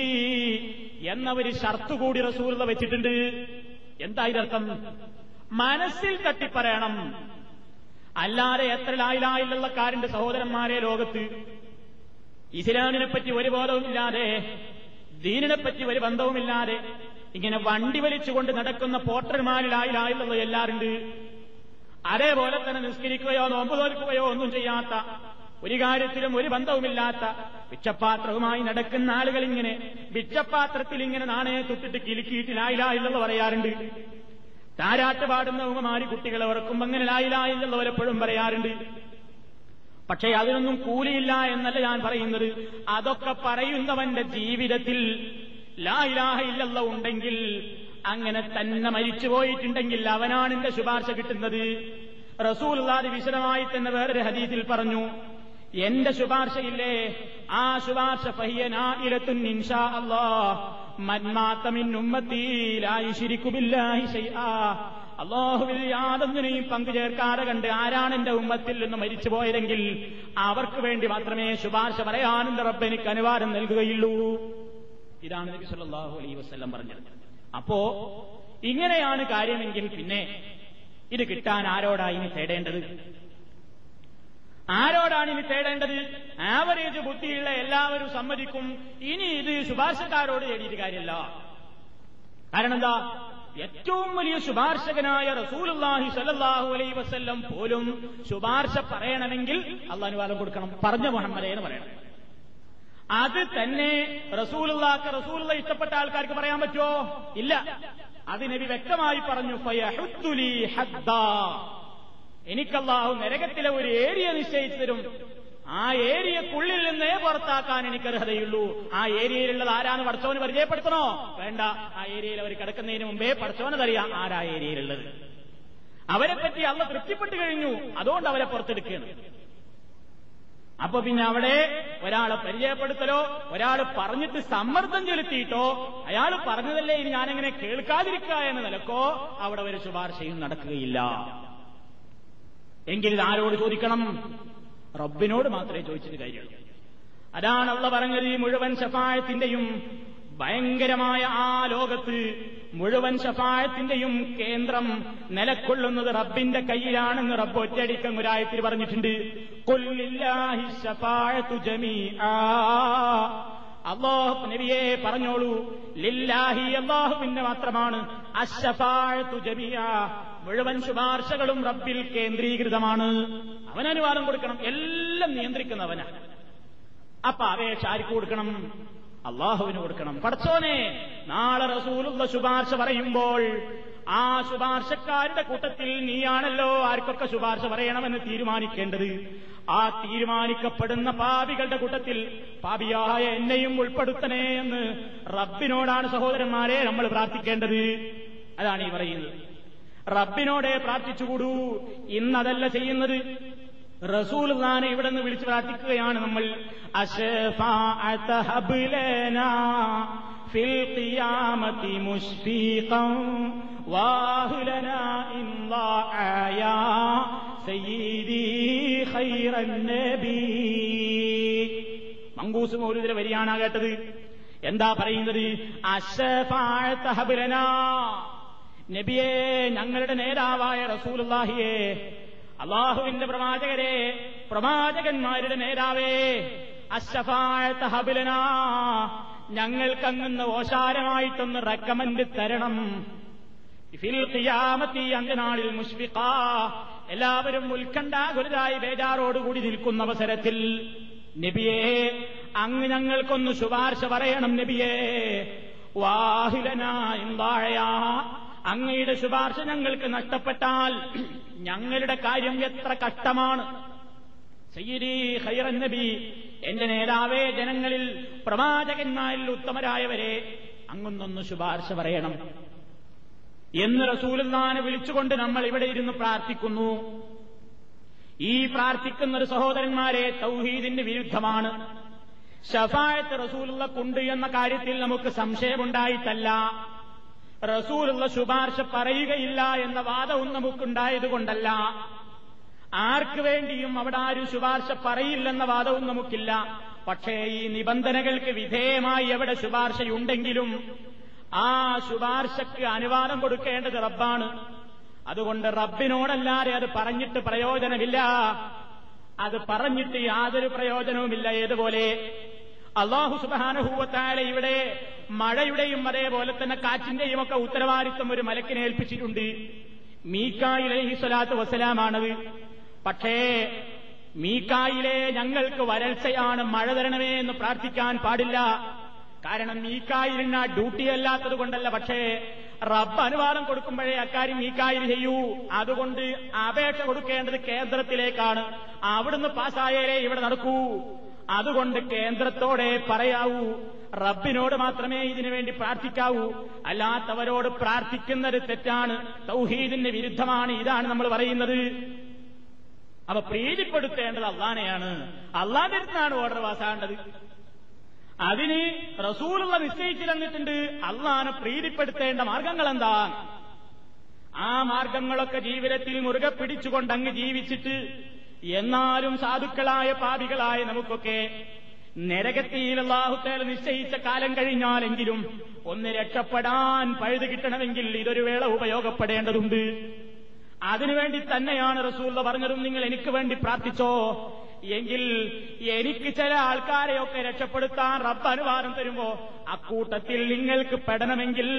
എന്ന ഒരു ഷർത്ത് കൂടി റസൂലത വെച്ചിട്ടുണ്ട്. എന്താ മനസ്സിൽ തട്ടിപ്പറയണം. അല്ലാതെ എത്ര ലായിലായില്ലക്കാരന്റെ സഹോദരന്മാരെ ലോകത്ത്? ഇസ്ലാമിനെ പറ്റി ഒരു ബോധവുമില്ലാതെ ദീനിനെ പറ്റി ഒരു ബന്ധവുമില്ലാതെ ഇങ്ങനെ വണ്ടി വലിച്ചുകൊണ്ട് നടക്കുന്ന പോട്ടർമാരിലായിലായില്ല എല്ലാരുണ്ട് അതേപോലെ തന്നെ നിസ്കരിക്കുകയോ നോമ്പ് തോൽക്കുകയോ ഒന്നും ചെയ്യാത്ത ഒരു കാര്യത്തിലും ഒരു ബന്ധവുമില്ലാത്ത ഭിക്ഷപാത്രവുമായി നടക്കുന്ന ആളുകൾ ഇങ്ങനെ ഭിക്ഷപാത്രത്തിൽ ഇങ്ങനെ നാണയെ തൊട്ടിട്ട് കിലുക്കിയിട്ട് ലായിലായില്ലെന്ന് പറയാറുണ്ട്. താരാട്ട് പാടുന്ന ഉമമാരി കുട്ടികളെ ഉറക്കുമ്പോ അങ്ങനെ ലായിലായില്ലെന്ന് പലപ്പോഴും പറയാറുണ്ട്. പക്ഷേ അതിനൊന്നും കൂലിയില്ല എന്നല്ല ഞാൻ പറയുന്നത്. അതൊക്കെ പറയുന്നവന്റെ ജീവിതത്തിൽ ലായിലാഹ ഇല്ലല്ല ഉണ്ടെങ്കിൽ അങ്ങനെ തന്നെ മരിച്ചു പോയിട്ടുണ്ടെങ്കിൽ അവനാണ് എന്റെ ശുപാർശ കിട്ടുന്നത്. റസൂൽ വിശദമായി തന്നെ വേറൊരു ഹദീസിൽ പറഞ്ഞു എന്റെ ശുപാർശയില്ലേ? ആ ശുപാർശ പയ്യനാ ഇൻഷാ അള്ളാഹുവിൽ യാതൊന്നിനെയും പങ്കുചേർക്കാതെ കണ്ട് ആരാണ് എന്റെ ഉമ്മത്തിൽ നിന്ന് മരിച്ചു പോയതെങ്കിൽ അവർക്ക് വേണ്ടി മാത്രമേ ശുപാർശ പറയാനും റബ്ബ് എനിക്ക് അനുവാദം നൽകുകയുള്ളൂ. ഇതാണ് നബി സല്ലല്ലാഹു അലൈഹി വസല്ലം പറഞ്ഞത്. അപ്പോ ഇങ്ങനെയാണ് കാര്യമെങ്കിൽ പിന്നെ ഇത് കിട്ടാൻ ആരോടാ ഇനി തേടേണ്ടത്? ആരോടാണ് ഇനി തേടേണ്ടത്? ആവറേജ് ബുദ്ധിയുള്ള എല്ലാവരും സമ്മതിക്കും. ഇനി ഇത് ശുപാർശക്കാരോട് തേടിയിട്ട് കാര്യമല്ല. കാരണം എന്താ? ഏറ്റവും വലിയ ശുപാർശകനായ റസൂലുല്ലാഹി സല്ലല്ലാഹു അലൈ വസല്ലം പോലും ശുപാർശ പറയണമെങ്കിൽ അള്ളാഹുവാലം കൊടുക്കണം. പറഞ്ഞ മുഹമ്മദേ എന്ന് പറയണം. അത് തന്നെ റസൂലുള്ളാക്ക് റസൂലുള്ള ഇഷ്ടപ്പെട്ട ആൾക്കാർക്ക് പറയാൻ പറ്റുമോ? ഇല്ല. അത് നബി വ്യക്തമായി പറഞ്ഞു എനിക്കല്ലാഹു നരകത്തിലെ ഒരു ഏരിയ നിശ്ചയിച്ചു തരും. ആ ഏരിയക്കുള്ളിൽ നിന്നേ പുറത്താക്കാൻ എനിക്ക് അർഹതയുള്ളൂ ആ ഏരിയയിലുള്ളത് ആരാന്ന് പഠിച്ചവന് പരിചയപ്പെടുത്തണോ? വേണ്ട. ആ ഏരിയയിൽ അവർ കിടക്കുന്നതിന് മുമ്പേ പടച്ചവനതറിയാം ആരാ ഏരിയയിലുള്ളത്. അവരെപ്പറ്റി പറ്റി അള്ള തൃപ്തിപ്പെട്ടു കഴിഞ്ഞു. അതുകൊണ്ട് അവരെ പുറത്തെടുക്കുകയാണ്. അപ്പൊ പിന്നെ അവിടെ ഒരാളെ പരിചയപ്പെടുത്തലോ ഒരാൾ പറഞ്ഞിട്ട് സമ്മർദ്ദം ചെലുത്തിയിട്ടോ അയാൾ പറഞ്ഞതല്ലേ ഇനി ഞാനെങ്ങനെ കേൾക്കാതിരിക്കുക എന്ന നിലക്കോ അവിടെ ഒരു ശുപാർശയും നടക്കുകയില്ല. എങ്കിൽ ആരോട് ചോദിക്കണം? റബ്ബിനോട് മാത്രമേ ചോദിച്ചിട്ട് കാര്യമുള്ളൂ. അതാണ് അള്ള പറഞ്ഞത് ഈ മുഴുവൻ ശഫായത്തിന്റെയും ഭയങ്കരമായ ആ ലോകത്ത് മുഴുവൻ ശഫായത്തിന്റെയും കേന്ദ്രം നിലക്കൊള്ളുന്നത് റബ്ബിന്റെ കയ്യിലാണെന്ന് റബ്ബ് ഒറ്റയടിക്കം ഒരായത്തിൽ പറഞ്ഞിട്ടുണ്ട്. അള്ളാഹു നബിയെ പറഞ്ഞോളൂ ലില്ലാഹി അള്ളാഹുവിന്റെ മാത്രമാണ്. അശഫാഴത്തു ജമിയ മുഴുവൻ ശുപാർശകളും റബ്ബിൽ കേന്ദ്രീകൃതമാണ്. അവൻ കൊടുക്കണം എല്ലാം നിയന്ത്രിക്കുന്നവനാണ് അപ്പൊ അപേക്ഷ ആർക്ക് കൊടുക്കണം? അള്ളാഹുവിന് കൊടുക്കണം. പടച്ചോനെ നാളെ റസൂലുള്ള ശുപാർശ പറയുമ്പോൾ ആ ശുപാർശക്കാരുടെ കൂട്ടത്തിൽ നീയാണല്ലോ ആർക്കൊക്കെ ശുപാർശ പറയണമെന്ന് തീരുമാനിക്കേണ്ടത്. ആ തീരുമാനിക്കപ്പെടുന്ന പാപികളുടെ കൂട്ടത്തിൽ പാപിയായ എന്നെയും ഉൾപ്പെടുത്തണേ എന്ന് റബ്ബിനോടാണ് സഹോദരന്മാരെ നമ്മൾ പ്രാർത്ഥിക്കേണ്ടത്. അതാണ് ഈ പറയുന്നത്. റബ്ബിനോടെ പ്രാർത്ഥിച്ചുകൂടൂ. ഇന്നതല്ല ചെയ്യുന്നത്. റസൂൽ ഖാനെ ഇവിടെ നിന്ന് വിളിച്ച് പ്രാർത്ഥിക്കുകയാണ് നമ്മൾ. മങ്കൂസ് മൗലൂദിലെ വരിയാണ് കേട്ടത്. എന്താ പറയുന്നത്? അശഫാഅത ഹബ്ലനാ. നബിയെ ഞങ്ങളുടെ നേതാവായ റസൂലുള്ളാഹിയെ അള്ളാഹുവിന്റെ പ്രവാചകരെ പ്രവാചകന്മാരുടെ നേതാവേ അശഫാഴത്ത ഞങ്ങൾക്കങ്ങുന്ന ഓശാരമായിട്ടൊന്ന് റെക്കമെന്റ് തരണം. ഫിൽ ഖിയാമത്തി അന്ത്യനാളിൽ മുഷ്ഫിഖ എല്ലാവരും ഉത്കണ്ഠാകുലരായി ബേജാറോടുകൂടി നിൽക്കുന്ന അവസരത്തിൽ. നബിയെ അങ്ങ് ഞങ്ങൾക്കൊന്ന് ശുപാർശ പറയണം നബിയേ. വാഹിലനായ അങ്ങയുടെ ശുപാർശ ഞങ്ങൾക്ക് നഷ്ടപ്പെട്ടാൽ ഞങ്ങളുടെ കാര്യം എത്ര കഷ്ടമാണ്. നബി എന്റെ നേതാവേ ജനങ്ങളിൽ പ്രവാചകന്മാരിൽ ഉത്തമരായവരെ അങ്ങൊന്നൊന്ന് ശുപാർശ പറയണം. എന്ന് റസൂലുള്ളാനെ വിളിച്ചുകൊണ്ട് നമ്മൾ ഇവിടെ ഇരുന്ന് പ്രാർത്ഥിക്കുന്നു. ഈ പ്രാർത്ഥിക്കുന്ന ഒരു സഹോദരന്മാരെ തൗഹീദിന്റെ വിരുദ്ധമാണ്. ഷഫായത്ത് റസൂലുള്ളക്കുണ്ട് എന്ന കാര്യത്തിൽ നമുക്ക് സംശയമുണ്ടായിട്ടല്ല. റസൂലുള്ള ശുപാർശ പറയുകയില്ല എന്ന വാദവും നമുക്കുണ്ടായതുകൊണ്ടല്ല. ആർക്ക് വേണ്ടിയും അവിടെ ആരും ശുപാർശ പറയില്ലെന്ന വാദവും നമുക്കില്ല. പക്ഷേ ഈ നിബന്ധനകൾക്ക് വിധേയമായി എവിടെ ശുപാർശയുണ്ടെങ്കിലും ആ ശുപാർശക്ക് അനുവാദം കൊടുക്കേണ്ടത് റബ്ബാണ്. അതുകൊണ്ട് റബ്ബിനോടല്ലാതെ അത് പറഞ്ഞിട്ട് പ്രയോജനമില്ല. അത് പറഞ്ഞിട്ട് യാതൊരു പ്രയോജനവുമില്ല. ഏതുപോലെ? അള്ളാഹു സുബാനഹൂവത്തായ ഇവിടെ മഴയുടെയും അതേപോലെ തന്നെ കാറ്റിന്റെയും ഒക്കെ ഉത്തരവാദിത്വം ഒരു മലക്കിനെ ഏൽപ്പിച്ചിട്ടുണ്ട്. മീക്കായിലെ ഈ സ്വലാത്ത് വസ്സലാമാണത്. പക്ഷേ മീക്കായിലെ ഞങ്ങൾക്ക് വരൾച്ചയാണ് മഴ തരണമേ എന്ന് പ്രാർത്ഥിക്കാൻ പാടില്ല. കാരണം മീക്കായിലിന് ഡ്യൂട്ടി അല്ലാത്തത് കൊണ്ടല്ല. പക്ഷേ റബ്ബ് അനുവാദം കൊടുക്കുമ്പോഴേ അക്കാര്യം മീക്കായിൽ ചെയ്യൂ. അതുകൊണ്ട് അപേക്ഷ കൊടുക്കേണ്ടത് കേന്ദ്രത്തിലേക്കാണ്. അവിടുന്ന് പാസ്സായാലേ ഇവിടെ നടക്കൂ. അതുകൊണ്ട് കേന്ദ്രത്തോടെ പറയാവൂ. റബ്ബിനോട് മാത്രമേ ഇതിനു വേണ്ടി പ്രാർത്ഥിക്കാവൂ. അല്ലാത്തവരോട് പ്രാർത്ഥിക്കുന്നത് തെറ്റാണ്. തൗഹീദിന് വിരുദ്ധമാണ്. ഇതാണ് നമ്മൾ പറയുന്നത്. അവ പ്രീതിപ്പെടുത്തേണ്ടത് അള്ളാനെയാണ്. അള്ളാന്റെ ഓർഡർ പാസ്സാകേണ്ടത് അതിന് റസൂലുള്ള നിശ്ചയിച്ചു തന്നിട്ടുണ്ട്. അള്ളാനെ പ്രീതിപ്പെടുത്തേണ്ട മാർഗങ്ങൾ എന്താ ആ മാർഗങ്ങളൊക്കെ ജീവിതത്തിൽ മുറുകെ പിടിച്ചുകൊണ്ട് അങ്ങ് ജീവിച്ചിട്ട് എന്നാലും സാധുക്കളായ പാപികളായ നമുക്കൊക്കെ നരകത്തിയിൽ അള്ളാഹുത്തേൽ നിശ്ചയിച്ച കാലം കഴിഞ്ഞാലെങ്കിലും ഒന്ന് രക്ഷപ്പെടാൻ പഴുത് കിട്ടണമെങ്കിൽ ഇതൊരു വേള ഉപയോഗപ്പെടേണ്ടതുണ്ട്. അതിനുവേണ്ടി തന്നെയാണ് റസൂള്ള പറഞ്ഞതും നിങ്ങൾ എനിക്ക് വേണ്ടി പ്രാർത്ഥിച്ചോ? എങ്കിൽ എനിക്ക് ചില ആൾക്കാരെയൊക്കെ രക്ഷപ്പെടുത്താൻ റബ്ബ് അനുവാദം തരുമ്പോ അക്കൂട്ടത്തിൽ നിങ്ങൾക്ക് പെടണമെങ്കിൽ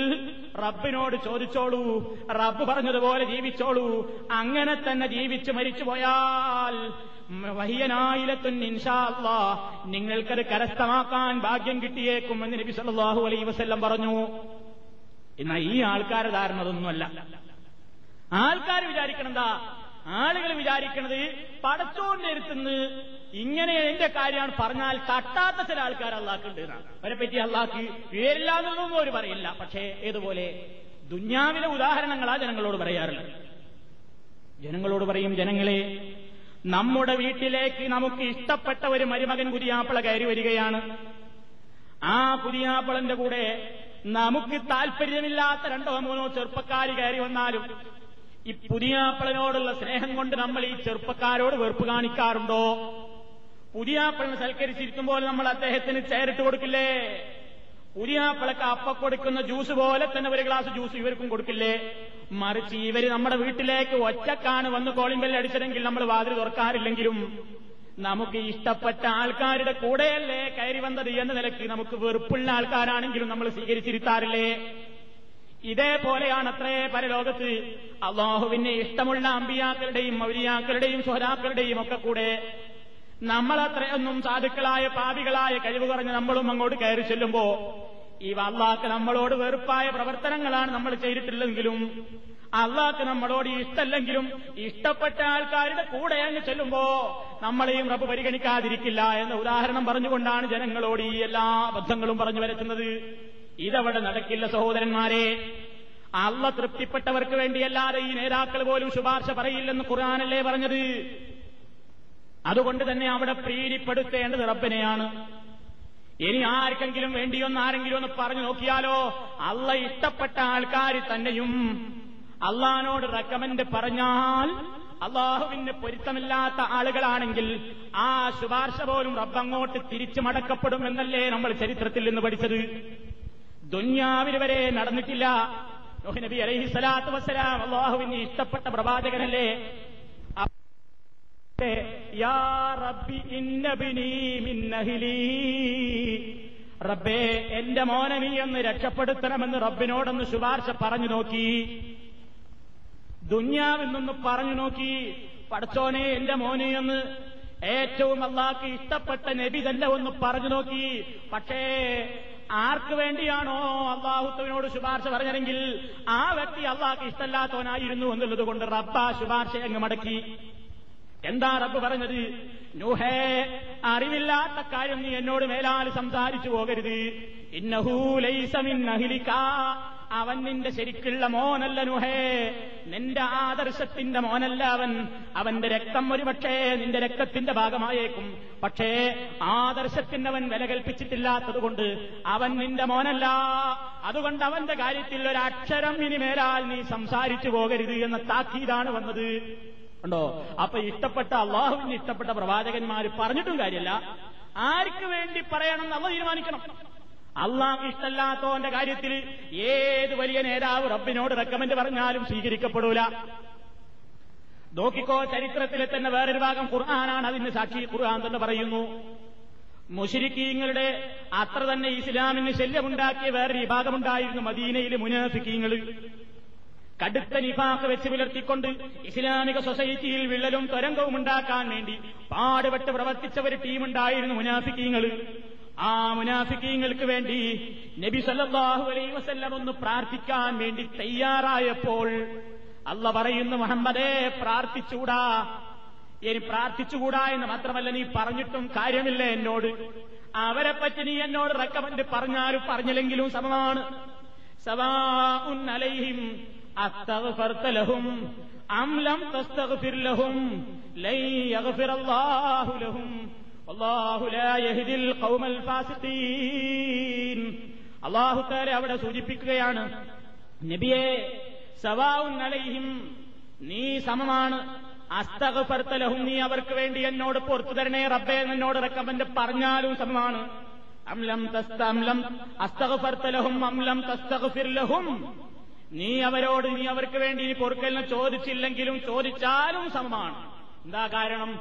റബ്ബിനോട് ചോദിച്ചോളൂ. റബ്ബ് പറഞ്ഞതുപോലെ ജീവിച്ചോളൂ. അങ്ങനെ തന്നെ ജീവിച്ച് മരിച്ചു പോയാൽ വഹിയനായിലെത്തും ഇൻഷാല്ലാ നിങ്ങൾക്കത് കരസ്ഥമാക്കാൻ ഭാഗ്യം കിട്ടിയേക്കും എന്ന് നബി സല്ലല്ലാഹു അലൈ വസ്ല്ലം പറഞ്ഞു. എന്നാൽ ഈ ആൾക്കാരെ ധാരണ അതൊന്നുമല്ല. ആൾക്കാർ വിചാരിക്കണം എന്താ ആളുകൾ വിചാരിക്കണത് പടച്ചോന്റെ അടുത്തുനിന്ന് ഇങ്ങനെ എന്റെ കാര്യമാണ് പറഞ്ഞാൽ തട്ടാത്ത ചില ആൾക്കാർ അള്ളാഹ്ക്കുണ്ട് എന്നാണ്. അവരെ പറ്റി അള്ളാഹ്ക്ക് പേരില്ല എന്നൊന്നും അവർ പറയില്ല. പക്ഷേ ഏതുപോലെ ദുന്യാവിലെ ഉദാഹരണങ്ങളാ ജനങ്ങളോട് പറയാറുള്ളത്. ജനങ്ങളോട് പറയും ജനങ്ങളെ നമ്മുടെ വീട്ടിലേക്ക് നമുക്ക് ഇഷ്ടപ്പെട്ട ഒരു മരുമകൻ പുതിയാപ്പിള കയറി വരികയാണ്. ആ പുതിയാപ്പിളന്റെ കൂടെ നമുക്ക് താല്പര്യമില്ലാത്ത രണ്ടോ മൂന്നോ ചെറുപ്പക്കാർ കയറി വന്നാലും ഈ പുതിയാപ്പിളനോടുള്ള സ്നേഹം കൊണ്ട് നമ്മൾ ഈ ചെറുപ്പക്കാരോട് വെറുപ്പ് കാണിക്കാറുണ്ടോ? പുതിയാപ്പിളിനെ സൽക്കരിച്ചിരിക്കുമ്പോൾ നമ്മൾ അദ്ദേഹത്തിന് ചേരിട്ട് കൊടുക്കില്ലേ? പുതിയാപ്പിളക്ക് അപ്പ കൊടുക്കുന്ന ജ്യൂസ് പോലെ തന്നെ ഒരു ഗ്ലാസ് ജ്യൂസ് ഇവർക്കും കൊടുക്കില്ലേ? മറിച്ച് ഇവർ നമ്മുടെ വീട്ടിലേക്ക് ഒറ്റക്കാണ് വന്ന് കോളിംഗ് അടിച്ചതെങ്കിൽ നമ്മൾ വാതിൽ തുറക്കാറില്ലെങ്കിലും നമുക്ക് ഇഷ്ടപ്പെട്ട ആൾക്കാരുടെ കൂടെയല്ലേ കയറി വന്നത് എന്ന നിലയ്ക്ക് നമുക്ക് വെറുപ്പുള്ള ആൾക്കാരാണെങ്കിലും നമ്മൾ സ്വീകരിച്ചിരുത്താറില്ലേ? ഇതേപോലെയാണ് അത്രേ പരലോകത്ത്. അള്ളാഹുവിനെ ഇഷ്ടമുള്ള അമ്പിയാക്കളുടെയും മൗലിയാക്കളുടെയും സുഹരാക്കളുടെയും ഒക്കെ കൂടെ നമ്മളത്രയൊന്നും സാധുക്കളായ പാപികളായ കഴിവ് കുറഞ്ഞ് നമ്മളും അങ്ങോട്ട് കയറി ചെല്ലുമ്പോ ഈ അള്ളാഹ്ക്ക് നമ്മളോട് വെറുപ്പായ പ്രവർത്തനങ്ങളാണ് നമ്മൾ ചെയ്തിട്ടില്ലെങ്കിലും അള്ളാഹ്ക്ക് നമ്മളോട് ഇഷ്ടമല്ലെങ്കിലും ഇഷ്ടപ്പെട്ട ആൾക്കാരുടെ കൂടെ അങ്ങ് ചെല്ലുമ്പോ നമ്മളെയും റബ്ബ് പരിഗണിക്കാതിരിക്കില്ല എന്ന ഉദാഹരണം പറഞ്ഞുകൊണ്ടാണ് ജനങ്ങളോട് ഈ എല്ലാ അബദ്ധങ്ങളും പറഞ്ഞു വരച്ചുന്നത് ഇതവിടെ നടക്കില്ല സഹോദരന്മാരെ. അള്ള തൃപ്തിപ്പെട്ടവർക്ക് വേണ്ടിയല്ലാതെ ഈ നേതാക്കൾ പോലും ശുപാർശ പറയില്ലെന്ന് ഖുർആാനല്ലേ പറഞ്ഞത്? അതുകൊണ്ട് തന്നെ അവിടെ പ്രീതിപ്പെടുത്തേണ്ടത് റബ്ബിനെയാണ്. ഇനി ആർക്കെങ്കിലും വേണ്ടിയൊന്ന് ആരെങ്കിലും ഒന്ന് പറഞ്ഞു നോക്കിയാലോ? അള്ള ഇഷ്ടപ്പെട്ട ആൾക്കാർ തന്നെയും അള്ളഹാനോട് റെക്കമെന്റ് പറഞ്ഞാൽ അള്ളാഹുവിന് പൊരുത്തമില്ലാത്ത ആളുകളാണെങ്കിൽ ആ ശുപാർശ പോലും റബ്ബങ്ങോട്ട് തിരിച്ചു മടക്കപ്പെടും എന്നല്ലേ നമ്മൾ ചരിത്രത്തിൽ നിന്ന് പഠിച്ചത്? ദുന്യാവിന് വരെ നടന്നിട്ടില്ല നബി അലൈഹി സ്വലാത്തു വസ്സലാം അള്ളാഹുവിന് ഇഷ്ടപ്പെട്ട പ്രവാചകനല്ലേ? റബ്ബി എന്റെ മോനെ നീ ഒന്ന് രക്ഷപ്പെടുത്തണമെന്ന് റബ്ബിനോടൊന്ന് ശുപാർശ പറഞ്ഞു നോക്കി. ദുന്യാവിൽ നിന്ന് പറഞ്ഞു നോക്കി. പടച്ചോനെ എന്റെ മോനെ ഒന്ന് ഏറ്റവും അള്ളാഹ്ക്ക് ഇഷ്ടപ്പെട്ട നബി തന്നെ ഒന്ന് പറഞ്ഞു നോക്കി. പക്ഷേ ആർക്ക് വേണ്ടിയാണോ അള്ളാഹുത്തവിനോട് ശുപാർശ പറഞ്ഞതെങ്കിൽ ആ വ്യക്തി അള്ളാഹ്ക്ക് ഇഷ്ടമല്ലാത്തവനായിരുന്നു എന്നുള്ളത് കൊണ്ട് റബ്ബ ശുപാർശ അങ്ങ് മടക്കി. എന്താ റബ്ബ് പറഞ്ഞത്? നുഹേ അറിവില്ലാത്ത കാര്യം നീ എന്നോട് മേലാൽ സംസാരിച്ചു പോകരുത്. ഇന്നഹൂലൈസമിന്നഹിലിക്ക അവൻ നിന്റെ ശരിക്കുള്ള മോനല്ല നുഹേ. നിന്റെ ആദർശത്തിന്റെ മോനല്ല അവൻ. അവന്റെ രക്തം ഒരുപക്ഷേ നിന്റെ രക്തത്തിന്റെ ഭാഗമായേക്കും. പക്ഷേ ആദർശത്തിന് അവൻ വില കൽപ്പിച്ചിട്ടില്ലാത്തതുകൊണ്ട് അവൻ നിന്റെ മോനല്ല. അതുകൊണ്ട് അവന്റെ കാര്യത്തിൽ ഒരക്ഷരം ഇനി മേലാൽ നീ സംസാരിച്ചു പോകരുത് എന്ന താക്കീതാണ് വന്നത്. ഉണ്ടോ? അപ്പൊ ഇഷ്ടപ്പെട്ട അള്ളാഹുവിന് ഇഷ്ടപ്പെട്ട പ്രവാചകന്മാർ പറഞ്ഞിട്ടും കാര്യമല്ല ആർക്ക് വേണ്ടി പറയണം എന്നുള്ള തീരുമാനിക്കണം. അള്ളാഹ് ഇഷ്ടല്ലാത്തവന്റെ കാര്യത്തിൽ ഏത് വലിയ നേതാവ് റബ്ബിനോട് റെക്കമെന്റ് പറഞ്ഞാലും സ്വീകരിക്കപ്പെടൂല. നോക്കിക്കോ ചരിത്രത്തിലെ തന്നെ വേറൊരു ഭാഗം ഖുർആനാണ്. അതിന് സാക്ഷി ഖുർആൻ തന്നെ പറയുന്നു. മുഷിരിക്കീങ്ങളുടെ അത്ര തന്നെ ഇസ്ലാമിന് ശല്യമുണ്ടാക്കിയ വേറൊരു വിഭാഗമുണ്ടായിരുന്നു മദീനയിലെ മുനാഫിക്കീങ്ങൾ. കടുത്ത നിഫാഖ് വെച്ച് പുലർത്തിക്കൊണ്ട് ഇസ്ലാമിക സൊസൈറ്റിയിൽ വിള്ളലും തുരങ്കവും ഉണ്ടാക്കാൻ വേണ്ടി പാടുപെട്ട് പ്രവർത്തിച്ച ഒരു ടീമുണ്ടായിരുന്നു മുനാഫിക്കീങ്ങൾ. ആ മുനാഫിക്കീങ്ങൾക്ക് വേണ്ടി നബി സല്ലാഹു അലൈ വസല്ലം ഒന്ന് പ്രാർത്ഥിക്കാൻ വേണ്ടി തയ്യാറായപ്പോൾ അല്ല പറയുന്നു മുഹമ്മദേ പ്രാർത്ഥിച്ചുകൂടാ. ഇനി പ്രാർത്ഥിച്ചുകൂടാ എന്ന് മാത്രമല്ല നീ പറഞ്ഞിട്ടും കാര്യമില്ല എന്നോട്. അവരെ പറ്റി നീ എന്നോട് റെക്കമെന്റ് പറഞ്ഞാലും പറഞ്ഞില്ലെങ്കിലും സമമാണ്. സവാഉൻ അലൈഹിം തസ്തഗ്ഫിർ ലഹും ലഹും തആല അവിടെ സൂചിപ്പിക്കുകയാണ് നബിയെ സവാഉൻ അലൈഹിം നീ സമമാണ്. അസ്തഗ്ഫർത്തലഹും നീ അവർക്ക് വേണ്ടി എന്നോട് പുറത്തു തരണേ റബ്ബേ എന്നോട് റെക്കമെന്റ് പറഞ്ഞാലും സമമാണ്. അംലം തസ്ത അംലം അസ്തഗ്ഫർത്തലഹും അംലം തസ്തഗ്ഫിർ ലഹും നീ അവരോട് നീ അവർക്ക് വേണ്ടി ഇനി പൊറുക്കലിനെ ചോദിച്ചില്ലെങ്കിലും ചോദിച്ചാലും സമമാണ്. എന്താ കാരണം?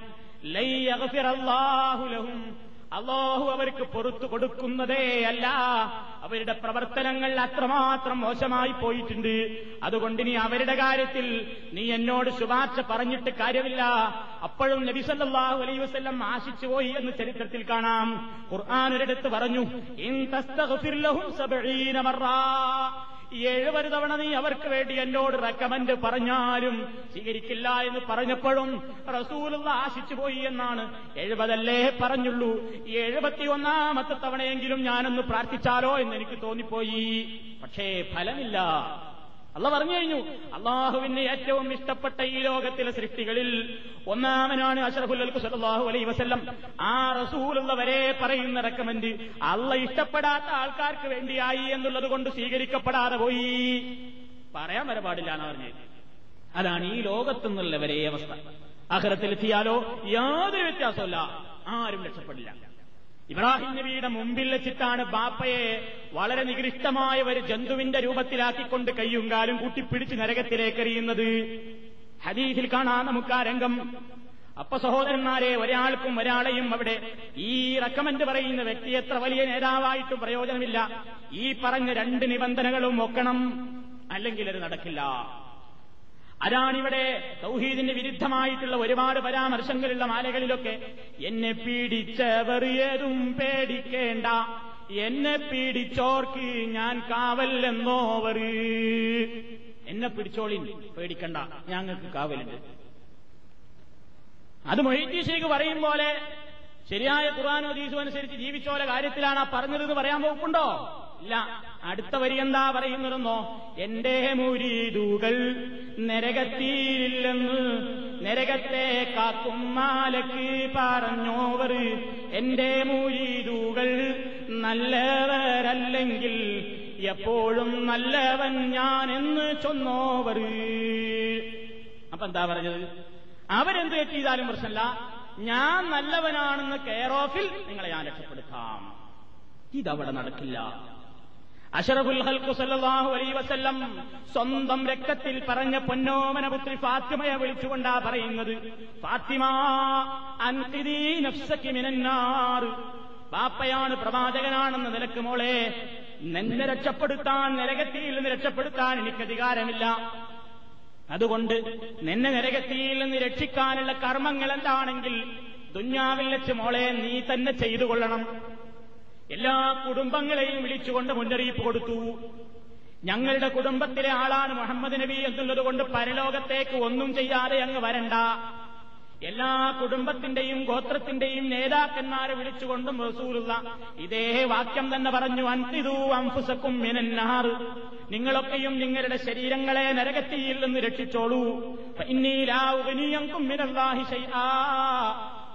അള്ളാഹു അവർക്ക് പൊറത്തു കൊടുക്കുന്നതേ അല്ല. അവരുടെ പ്രവർത്തനങ്ങൾ അത്രമാത്രം മോശമായി പോയിട്ടുണ്ട്. അതുകൊണ്ട് നീ അവരുടെ കാര്യത്തിൽ നീ എന്നോട് ശുപാർശ പറഞ്ഞിട്ട് കാര്യമില്ല. അപ്പോഴും നബി നബിസല്ലാഹു അലൈ വസ്ല്ലം ആശിച്ചു പോയി എന്ന് ചരിത്രത്തിൽ കാണാം. ഖുർആാനൊരിടത്ത് പറഞ്ഞു എഴുപത് തവണ നീ അവർക്ക് വേണ്ടി എന്നോട് റെക്കമെന്റ് പറഞ്ഞാലും സ്വീകരിക്കില്ല എന്ന് പറഞ്ഞപ്പോഴും റസൂലുള്ള ആശിച്ചു പോയി എന്നാണ്. എഴുപതല്ലേ പറഞ്ഞുള്ളൂ. എഴുപത്തി ഒന്നാമത്തെ തവണയെങ്കിലും ഞാനൊന്ന് പ്രാർത്ഥിച്ചാലോ എന്ന് എനിക്ക് തോന്നിപ്പോയി. പക്ഷേ ഫലമില്ല. അല്ല പറഞ്ഞു കഴിഞ്ഞു. അള്ളാഹുവിന് ഏറ്റവും ഇഷ്ടപ്പെട്ട ഈ ലോകത്തിലെ സൃഷ്ടികളിൽ ഒന്നാമനാണ് അഷറഫുല്ലാഹു അലൈഹി വസല്ലം. ആ റസൂലുള്ളവരെ പറയുന്ന റെക്കമെന്റ് അള്ള ഇഷ്ടപ്പെടാത്ത ആൾക്കാർക്ക് വേണ്ടിയായി എന്നുള്ളത് കൊണ്ട് സ്വീകരിക്കപ്പെടാതെ പോയി. പറയാൻ വരെ പാടില്ല എന്ന് പറഞ്ഞു. അതാണ് ഈ ലോകത്തുനിന്നുള്ളവരെ അവസ്ഥ. അഹരത്തിലെത്തിയാലോ യാതൊരു വ്യത്യാസമല്ല ആരും രക്ഷപ്പെടില്ല. ഇബ്രാഹിം നബിയുടെ മുമ്പിൽ വെച്ചിട്ടാണ് ബാപ്പയെ വളരെ നികൃഷ്ടമായ ഒരു ജന്തുവിന്റെ രൂപത്തിലാക്കിക്കൊണ്ട് കയ്യും കാലും കൂട്ടിപ്പിടിച്ച് നരകത്തിലേക്കെറിയുന്നത് ഹദീസിൽ കാണാം നമുക്ക് ആ രംഗം. അപ്പൊ സഹോദരന്മാരെ ഒരാൾക്കും ഒരാളെയും അവിടെ ഈ റെക്കമെന്റ് പറയുന്ന വ്യക്തി എത്ര വലിയ നേതാവായിട്ടും പ്രയോജനമില്ല. ഈ പറഞ്ഞ രണ്ട് നിബന്ധനകളും ഒക്കണം. അല്ലെങ്കിൽ അത് നടക്കില്ല. അതാണിവിടെ സൗഹീദിന് വിരുദ്ധമായിട്ടുള്ള ഒരുപാട് പരാമർശങ്ങളുള്ള മാലകളിലൊക്കെ എന്നെ പീഡിച്ചവർ ഏതും പേടിക്കേണ്ട എന്നെ പീഡിച്ചോർക്ക് ഞാൻ കാവല്ലെന്നോവർ എന്നെ പിടിച്ചോളിൻ പേടിക്കണ്ട ഞങ്ങൾക്ക് കാവലുണ്ട്. അത് മൊയ്തീഷേക്ക് പറയും പോലെ ശരിയായ ഖുറാനോ ദീസു അനുസരിച്ച് ജീവിച്ചോലെ കാര്യത്തിലാണ് ആ പറഞ്ഞതെന്ന് പറയാൻ പോക്കുണ്ടോ ഇല്ല. അടുത്ത വരി എന്താ പറയുന്നതെന്നോ? എന്റെ മുരീതുകൾ നരകത്തിയില്ലെന്ന് നരകത്തെ കാക്കും മാലക്ക് പറഞ്ഞോവർ. എന്റെ മുരീദുകൾ നല്ലവരല്ലെങ്കിൽ എപ്പോഴും നല്ലവൻ ഞാൻ എന്ന് ചൊന്നോവർ. അപ്പൊ എന്താ പറഞ്ഞത്? അവരെന്ത് ചെയ്താലും പ്രശ്നമല്ല. ഞാൻ നല്ലവനാണെന്ന് കെയർ ഓഫിൽ നിങ്ങളെ ഞാൻ രക്ഷപ്പെടുത്താം. ഇതവിടെ നടക്കില്ല. അഷറഫുൽ ഹൽക്കു സല്ലാഹു അലൈ വസല്ലം സ്വന്തം രക്തത്തിൽ പറഞ്ഞ പൊന്നോമന പുത്രി ഫാത്തിമയെ വിളിച്ചുകൊണ്ടാ പറയുന്നത്. നഫ്സക്കി ബാപ്പയാണ് പ്രവാചകനാണെന്ന നിലയ്ക്ക് മോളെ നിന്നെ രക്ഷപ്പെടുത്താൻ നരകത്തിയിൽ നിന്ന് രക്ഷപ്പെടുത്താൻ എനിക്ക് അധികാരമില്ല. അതുകൊണ്ട് നിന്നെ നരകത്തിയിൽ നിന്ന് രക്ഷിക്കാനുള്ള കർമ്മങ്ങൾ എന്താണെങ്കിൽ ദുഞ്ഞാവിൽ വെച്ച് മോളെ നീ തന്നെ ചെയ്തു കൊള്ളണം എല്ലാ കുടുംബങ്ങളെയും വിളിച്ചുകൊണ്ട് മുന്നറിയിപ്പ് കൊടുത്തു. ഞങ്ങളുടെ കുടുംബത്തിലെ ആളാണ് മുഹമ്മദ് നബി എന്നുള്ളത് കൊണ്ട് പരലോകത്തേക്ക് ഒന്നും ചെയ്യാതെ അങ്ങ് വരണ്ട. എല്ലാ കുടുംബത്തിന്റെയും ഗോത്രത്തിന്റെയും നേതാക്കന്മാരെ വിളിച്ചുകൊണ്ടും റസൂലുള്ള ഇതേ വാക്യം തന്നെ പറഞ്ഞു അന്തിതു അംഫുസക്കും മിനന്നാർ നിങ്ങളൊക്കെയും നിങ്ങളുടെ ശരീരങ്ങളെ നരകത്തിയിൽ നിന്ന് രക്ഷിച്ചോളൂ. ഇന്നീലാവുകനീയങ്കും മിനല്ലാഹി ശൈആ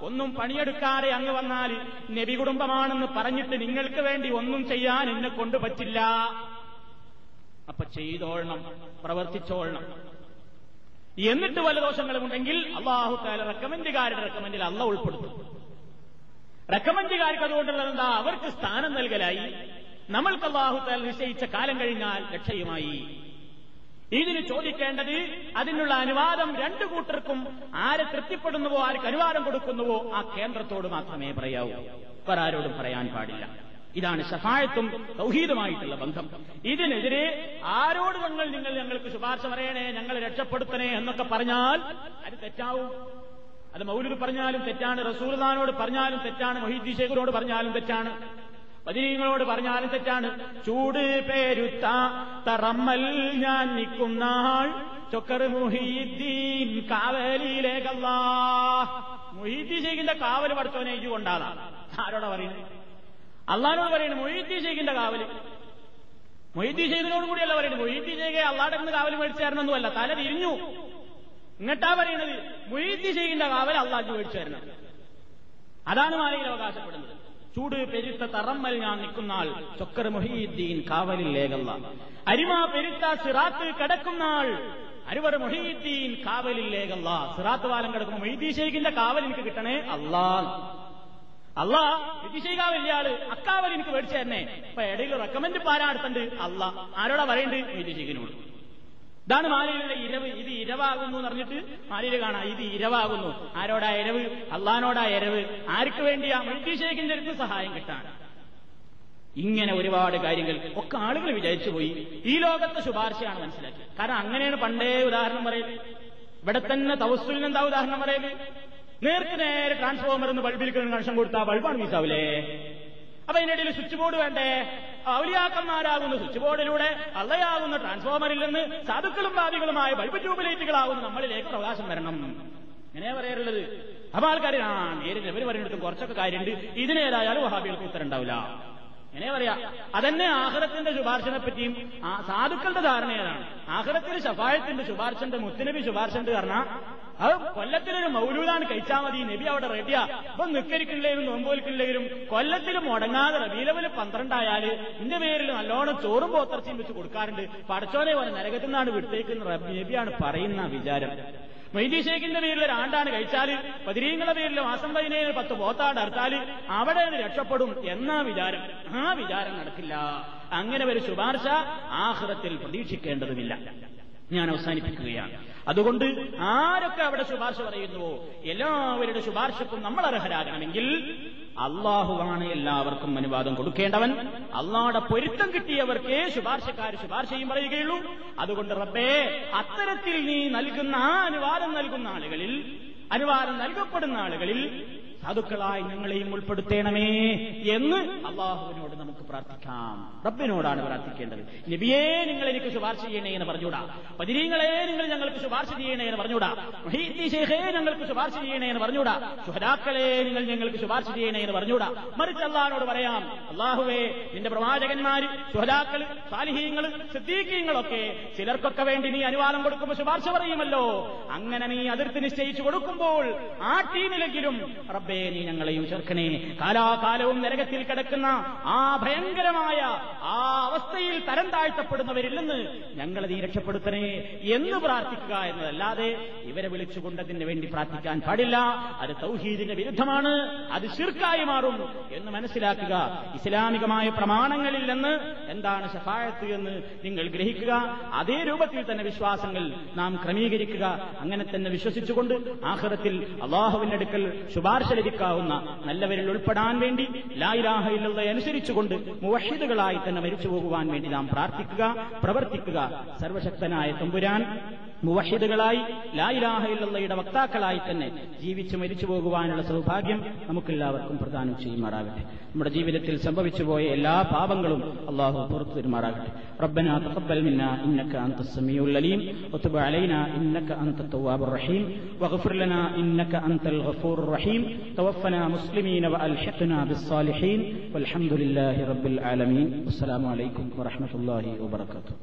ഒന്നും പണിയെടുക്കാതെ അങ്ങ് വന്നാൽ നബി കുടുംബമാണെന്ന് പറഞ്ഞിട്ട് നിങ്ങൾക്ക് വേണ്ടി ഒന്നും ചെയ്യാൻ എന്നെ കൊണ്ടുപറ്റില്ല അപ്പൊ ചെയ്തോളണം പ്രവർത്തിച്ചോളണം. എന്നിട്ട് വല്ല ദോഷങ്ങളുമുണ്ടെങ്കിൽ അള്ളാഹു താല റെക്കമെന്റുകാരുടെ റെക്കമെന്റിൽ അള്ള ഉൾപ്പെടുത്തും. റെക്കമെന്റുകാർക്ക് അതുകൊണ്ടുള്ളത് എന്താ? അവർക്ക് സ്ഥാനം നൽകലായി. നമ്മൾക്ക് അള്ളാഹു താല നിശ്ചയിച്ച കാലം കഴിഞ്ഞാൽ രക്ഷയുമായി ഇതിന് ചോദിക്കേണ്ടത് അതിനുള്ള അനുവാദം രണ്ടു കൂട്ടർക്കും ആരെ തൃപ്തിപ്പെടുന്നുവോ ആർക്ക് അനുവാദം കൊടുക്കുന്നുവോ ആ കേന്ദ്രത്തോട് മാത്രമേ പറയാവൂ. പരാരോടും പറയാൻ പാടില്ല. ഇതാണ് ഷഫായത്തും സൗഹീദുമായിട്ടുള്ള ബന്ധം. ഇതിനെതിരെ ആരോട് നിങ്ങൾ നിങ്ങൾ ഞങ്ങൾക്ക് ശുപാർശ പറയണേ ഞങ്ങളെ രക്ഷപ്പെടുത്തണേ എന്നൊക്കെ പറഞ്ഞാൽ അത് തെറ്റാവും. അത് മൗലൂദ് പറഞ്ഞാലും തെറ്റാണ് റസൂർദാനോട് പറഞ്ഞാലും തെറ്റാണ് മൊഹീദ്ദി ശേഖരോട് പറഞ്ഞാലും തെറ്റാണ്. പതിനീങ്ങളോട് പറഞ്ഞാലും തെറ്റാണ്. ചൂട് പേരുത്ത തറമ്മൽ ഞാൻ നിൽക്കുന്നാൾ ചൊക്കർ മുഹീദ്ദീൻ കാവലിയിലേക്കല്ലാ മുഹീദ്ദി ശേഖിന്റെ കാവൽ പഠിച്ചവനെ ഇത് കൊണ്ടാണ് ആരോടാ പറയുന്നത്? അള്ളഹാനോട് പറയുന്നത് മൊയ്യത്തി ഷെയ്ഖിന്റെ കാവൽ. മൊയ്യത്തി ഷെയ്ഖിനോട് കൂടിയല്ല പറയുന്നത്. മൊയ്യത്തി ഷെയ്ഖെ അള്ളാടെ നിന്ന് കാവൽ മേടിച്ചു തല തിരിഞ്ഞു ഇങ്ങട്ടാ പറയുന്നത്? മൊയ്യത്തി ഷെയ്ഖിന്റെ കാവൽ അള്ളാഹ് മേടിച്ചു തരണം അതാണ് മാലയിൽ അവകാശപ്പെടുന്നത്. ചൂട് പെരുത്ത തറമ്മൽ ഞാൻ നിൽക്കുന്നാൾ ചൊക്കർ മൊഹീദ്ദീൻ കാവലിൽ ലേകല്ല അരിമ പെരുത്ത സിറാത്ത് കിടക്കുന്നാൾ അരുവർ മൊഹീദ്ദീൻ കാവലിൽ ലേകല്ല സിറാത്ത് വാലം കിടക്കുമ്പോൾ മൊയ്യത്തി ഷെയ്ഖിന്റെ കാവൽ എനിക്ക് കിട്ടണേ അള്ളാഹ് അള്ളാ വിധിശൈകാവില്ല ആൾ അക്കാവൽ എനിക്ക് മേടിച്ചു തന്നെ ഇപ്പൊ ഇടയിൽ റെക്കമെന്റ് പാരാടുത്തുണ്ട് അല്ല. ആരോടാ പറയണ്ട്? വിധിശൈകിനോട് ഇതാണ് മാലയുടെ ഇരവ്. ഇത് ഇരവാകുന്നു എന്ന് പറഞ്ഞിട്ട് മാലയിൽ കാണാം. ഇത് ഇരവാകുന്നു. ആരോടാ ഇരവ്? അള്ളഹാനോടാ ഇരവ്. ആർക്ക് വേണ്ടിയാ മൈതീശേഖിന്റെ അടുത്ത് സഹായം കിട്ടാൻ? ഇങ്ങനെ ഒരുപാട് കാര്യങ്ങൾ ഒക്കെ ആളുകൾ വിചാരിച്ചു പോയി. ഈ ലോകത്തെ ശുപാർശയാണ് മനസ്സിലാക്കി കാരണം അങ്ങനെയാണ് പണ്ടേ ഉദാഹരണം പറയൽ ഇവിടെ തന്നെ തവസ്സുലിന് എന്താ ഉദാഹരണം പറയൽ നേർക്ക് നേരെ ട്രാൻസ്ഫോമർ എന്ന് ബൾബിൽ കണക്ഷൻ കൊടുത്താൽ ബൾബാണ് മീസാവില്ലേ അപ്പൊ അതിനിടയിൽ സ്വിച്ച് ബോർഡ് വേണ്ടേ? ഔലിയാക്കന്മാരാകുന്ന സ്വിച്ച് ബോർഡിലൂടെ അള്ളയാകുന്ന ട്രാൻസ്ഫോമറിൽ നിന്ന് സാധുക്കളും ബാധികളുമായ ബൾബ് ട്യൂബിലൈറ്റുകളാകുന്ന നമ്മളിലേക്ക് പ്രകാശം വരണം. ഇങ്ങനെയാ പറയാറുള്ളത്. അപ്പൊ ആൾക്കാർ ആ നേരിട്ട് ഇവർ പറയുന്നിടത്തും കുറച്ചൊക്കെ കാര്യമുണ്ട് ഇതിനേതായാലും വഹാബികൾക്ക് ഉത്തരം ഉണ്ടാവില്ല. എങ്ങനെ പറയാ. അതന്നെ ആഹ്റത്തിന്റെ ശുപാർശനെ പറ്റിയും സാധുക്കളുടെ ധാരണ ഏതാണ്? ആഹ്റത്തിന്റെ ശുപാർശന്റെ മുത്തുനബി ശുപാർശന്റെ പറഞ്ഞാൽ അത് കൊല്ലത്തിലൊരു മൗലൂദാണ് കഴിച്ചാൽ മതി. നബി അവിടെ റെഡിയാ. അപ്പൊ നിക്കരിക്കില്ലെങ്കിലും നോമ്പോലിക്കില്ലെങ്കിലും കൊല്ലത്തിൽ മുടങ്ങാതെ റബീലവൽ പന്ത്രണ്ടായാൽ ഇന്റെ പേരിൽ നല്ലോണം ചോറും പോത്തർച്ചയും വെച്ച് കൊടുക്കാറുണ്ട്. പടച്ചോനെ പോലെ നരകത്തിൽ നിന്നാണ് വിട്ടേക്കുന്ന നബിയാണ് പറയുന്ന വിചാരം. മൈദി ഷേഖിന്റെ പേരിൽ ഒരു ആണ്ടാണ് കഴിച്ചാൽ പതിരീങ്ങളുടെ പേരിൽ മാസം പതിനേഴ് പത്ത് പോത്താണ്ട് അറുത്താൽ അവിടെ രക്ഷപ്പെടും എന്നാ വിചാരം. ആ വിചാരം നടക്കില്ല. അങ്ങനെ ഒരു ശുപാർശ ആഹ്റത്തിൽ പ്രതീക്ഷിക്കേണ്ടതുമില്ല. ഞാൻ അവസാനിപ്പിക്കുകയാണ്. അതുകൊണ്ട് ആരൊക്കെ അവിടെ ശുപാർശ പറയുന്നുവോ എല്ലാവരുടെ ശുപാർശക്കും നമ്മൾ അർഹരാകണമെങ്കിൽ അള്ളാഹുവാണ് എല്ലാവർക്കും അനുവാദം കൊടുക്കേണ്ടവൻ. അള്ളാഹുടെ പൊരുത്തം കിട്ടിയവർക്കേ ശുപാർശക്കാർ ശുപാർശയും പറയുകയുള്ളൂ. അതുകൊണ്ട് റബ്ബേ അത്തരത്തിൽ നീ നൽകുന്ന ആ അനുവാദം നൽകുന്ന ആളുകളിൽ അനുവാദം നൽകപ്പെടുന്ന ആളുകളിൽ സാധുക്കളായി ഞങ്ങളെയും ഉൾപ്പെടുത്തേണമേ എന്ന് അള്ളാഹുവിനോട് നമുക്ക് പ്രാർത്ഥിക്കാം. റബ്ബിനോടാണ് പ്രാർത്ഥിക്കേണ്ടത്. നബിയേ നിങ്ങൾ എനിക്ക് ശുപാർശ ചെയ്യണേ എന്ന് പറഞ്ഞൂടാ പതിരീങ്ങളെ നിങ്ങൾ ഞങ്ങൾക്ക് ശുപാർശ ചെയ്യണേ എന്ന് പറഞ്ഞൂടാ ശേഖേ ഞങ്ങൾക്ക് ശുപാർശ ചെയ്യണേ എന്ന് പറഞ്ഞൂടാ സുഹരാക്കളെ നിങ്ങൾ ഞങ്ങൾക്ക് ശുപാർശ ചെയ്യണേ എന്ന് പറഞ്ഞൂടാ മറിച്ച് അള്ളഹാനോട് പറയാം അള്ളാഹുവേ നിന്റെ പ്രവാചകന്മാര് സുഹരാക്കൾ സാലിഹീങ്ങൾ സിദ്ദീഖീങ്ങളൊക്കെ ചിലർക്കൊക്കെ വേണ്ടി നീ അനുവാദം കൊടുക്കുമ്പോൾ ശുപാർശ പറയുമല്ലോ. അങ്ങനെ നീ അതിർത്തി നിശ്ചയിച്ചു കൊടുക്കുമ്പോൾ ആ ടീമിലെങ്കിലും റബ്ബേ നീ ഞങ്ങളെയും ചേർക്കണേ കാലാകാലവും നരകത്തിൽ കിടക്കുന്ന ആ ഭയങ്കരമായ ആ അവസ്ഥയിൽ തരം താഴ്ത്തപ്പെടുന്നവരിൽ നിന്ന് ഞങ്ങളെ നീ രക്ഷപ്പെടുത്തണേ എന്ന് പ്രാർത്ഥിക്കുക എന്നതല്ലാതെ ഇവരെ വിളിച്ചുകൊണ്ടതിന് വേണ്ടി പ്രാർത്ഥിക്കാൻ പാടില്ല. അത് തൗഹീദിന്റെ വിരുദ്ധമാണ്. അത് ശിർക്കായി മാറും എന്ന് മനസ്സിലാക്കുക. ഇസ്ലാമികമായ പ്രമാണങ്ങളിൽ നിന്ന് എന്താണ് ഷഫായത്ത് എന്ന് നിങ്ങൾ ഗ്രഹിക്കുക. അതേ രൂപത്തിൽ തന്നെ വിശ്വാസങ്ങൾ നാം ക്രമീകരിക്കുക. അങ്ങനെ തന്നെ വിശ്വസിച്ചുകൊണ്ട് ആഹ്റത്തിൽ അള്ളാഹുവിന്റെ അടുക്കൽ ശുപാർശ ലഭിക്കാവുന്ന നല്ലവരിൽ ഉൾപ്പെടാൻ വേണ്ടി ലായിലാഹ ഇല്ലത അനുസരിച്ചുകൊണ്ട് മുവഹിദുകളായി തന്നെ മരിച്ചു പോകുവാൻ വേണ്ടി നാം പ്രാർത്ഥിക്കുക പ്രവർത്തിക്കുക. സർവശക്തനായ തമ്പുരാൻ മുവഹിദുകളായി ലായിലാഹയിലുള്ളയുടെ വക്താക്കളായി തന്നെ ജീവിച്ച് മരിച്ചു പോകുവാനുള്ള സൗഭാഗ്യം നമുക്കെല്ലാവർക്കും പ്രദാനം ചെയ്യുമാറാകട്ടെ നമ്മുടെ ജീവിതത്തിൽ സംഭവിച്ചു പോയ എല്ലാ പാപങ്ങളും അള്ളാഹു പുറത്തു തരുമാറാകട്ടെ ربنا تقبل منا انك انت السميع العليم وتب علينا انك انت التواب الرحيم واغفر لنا انك انت الغفور الرحيم توفنا مسلمين والحقنا بالصالحين والحمد لله رب العالمين والسلام عليكم ورحمه الله وبركاته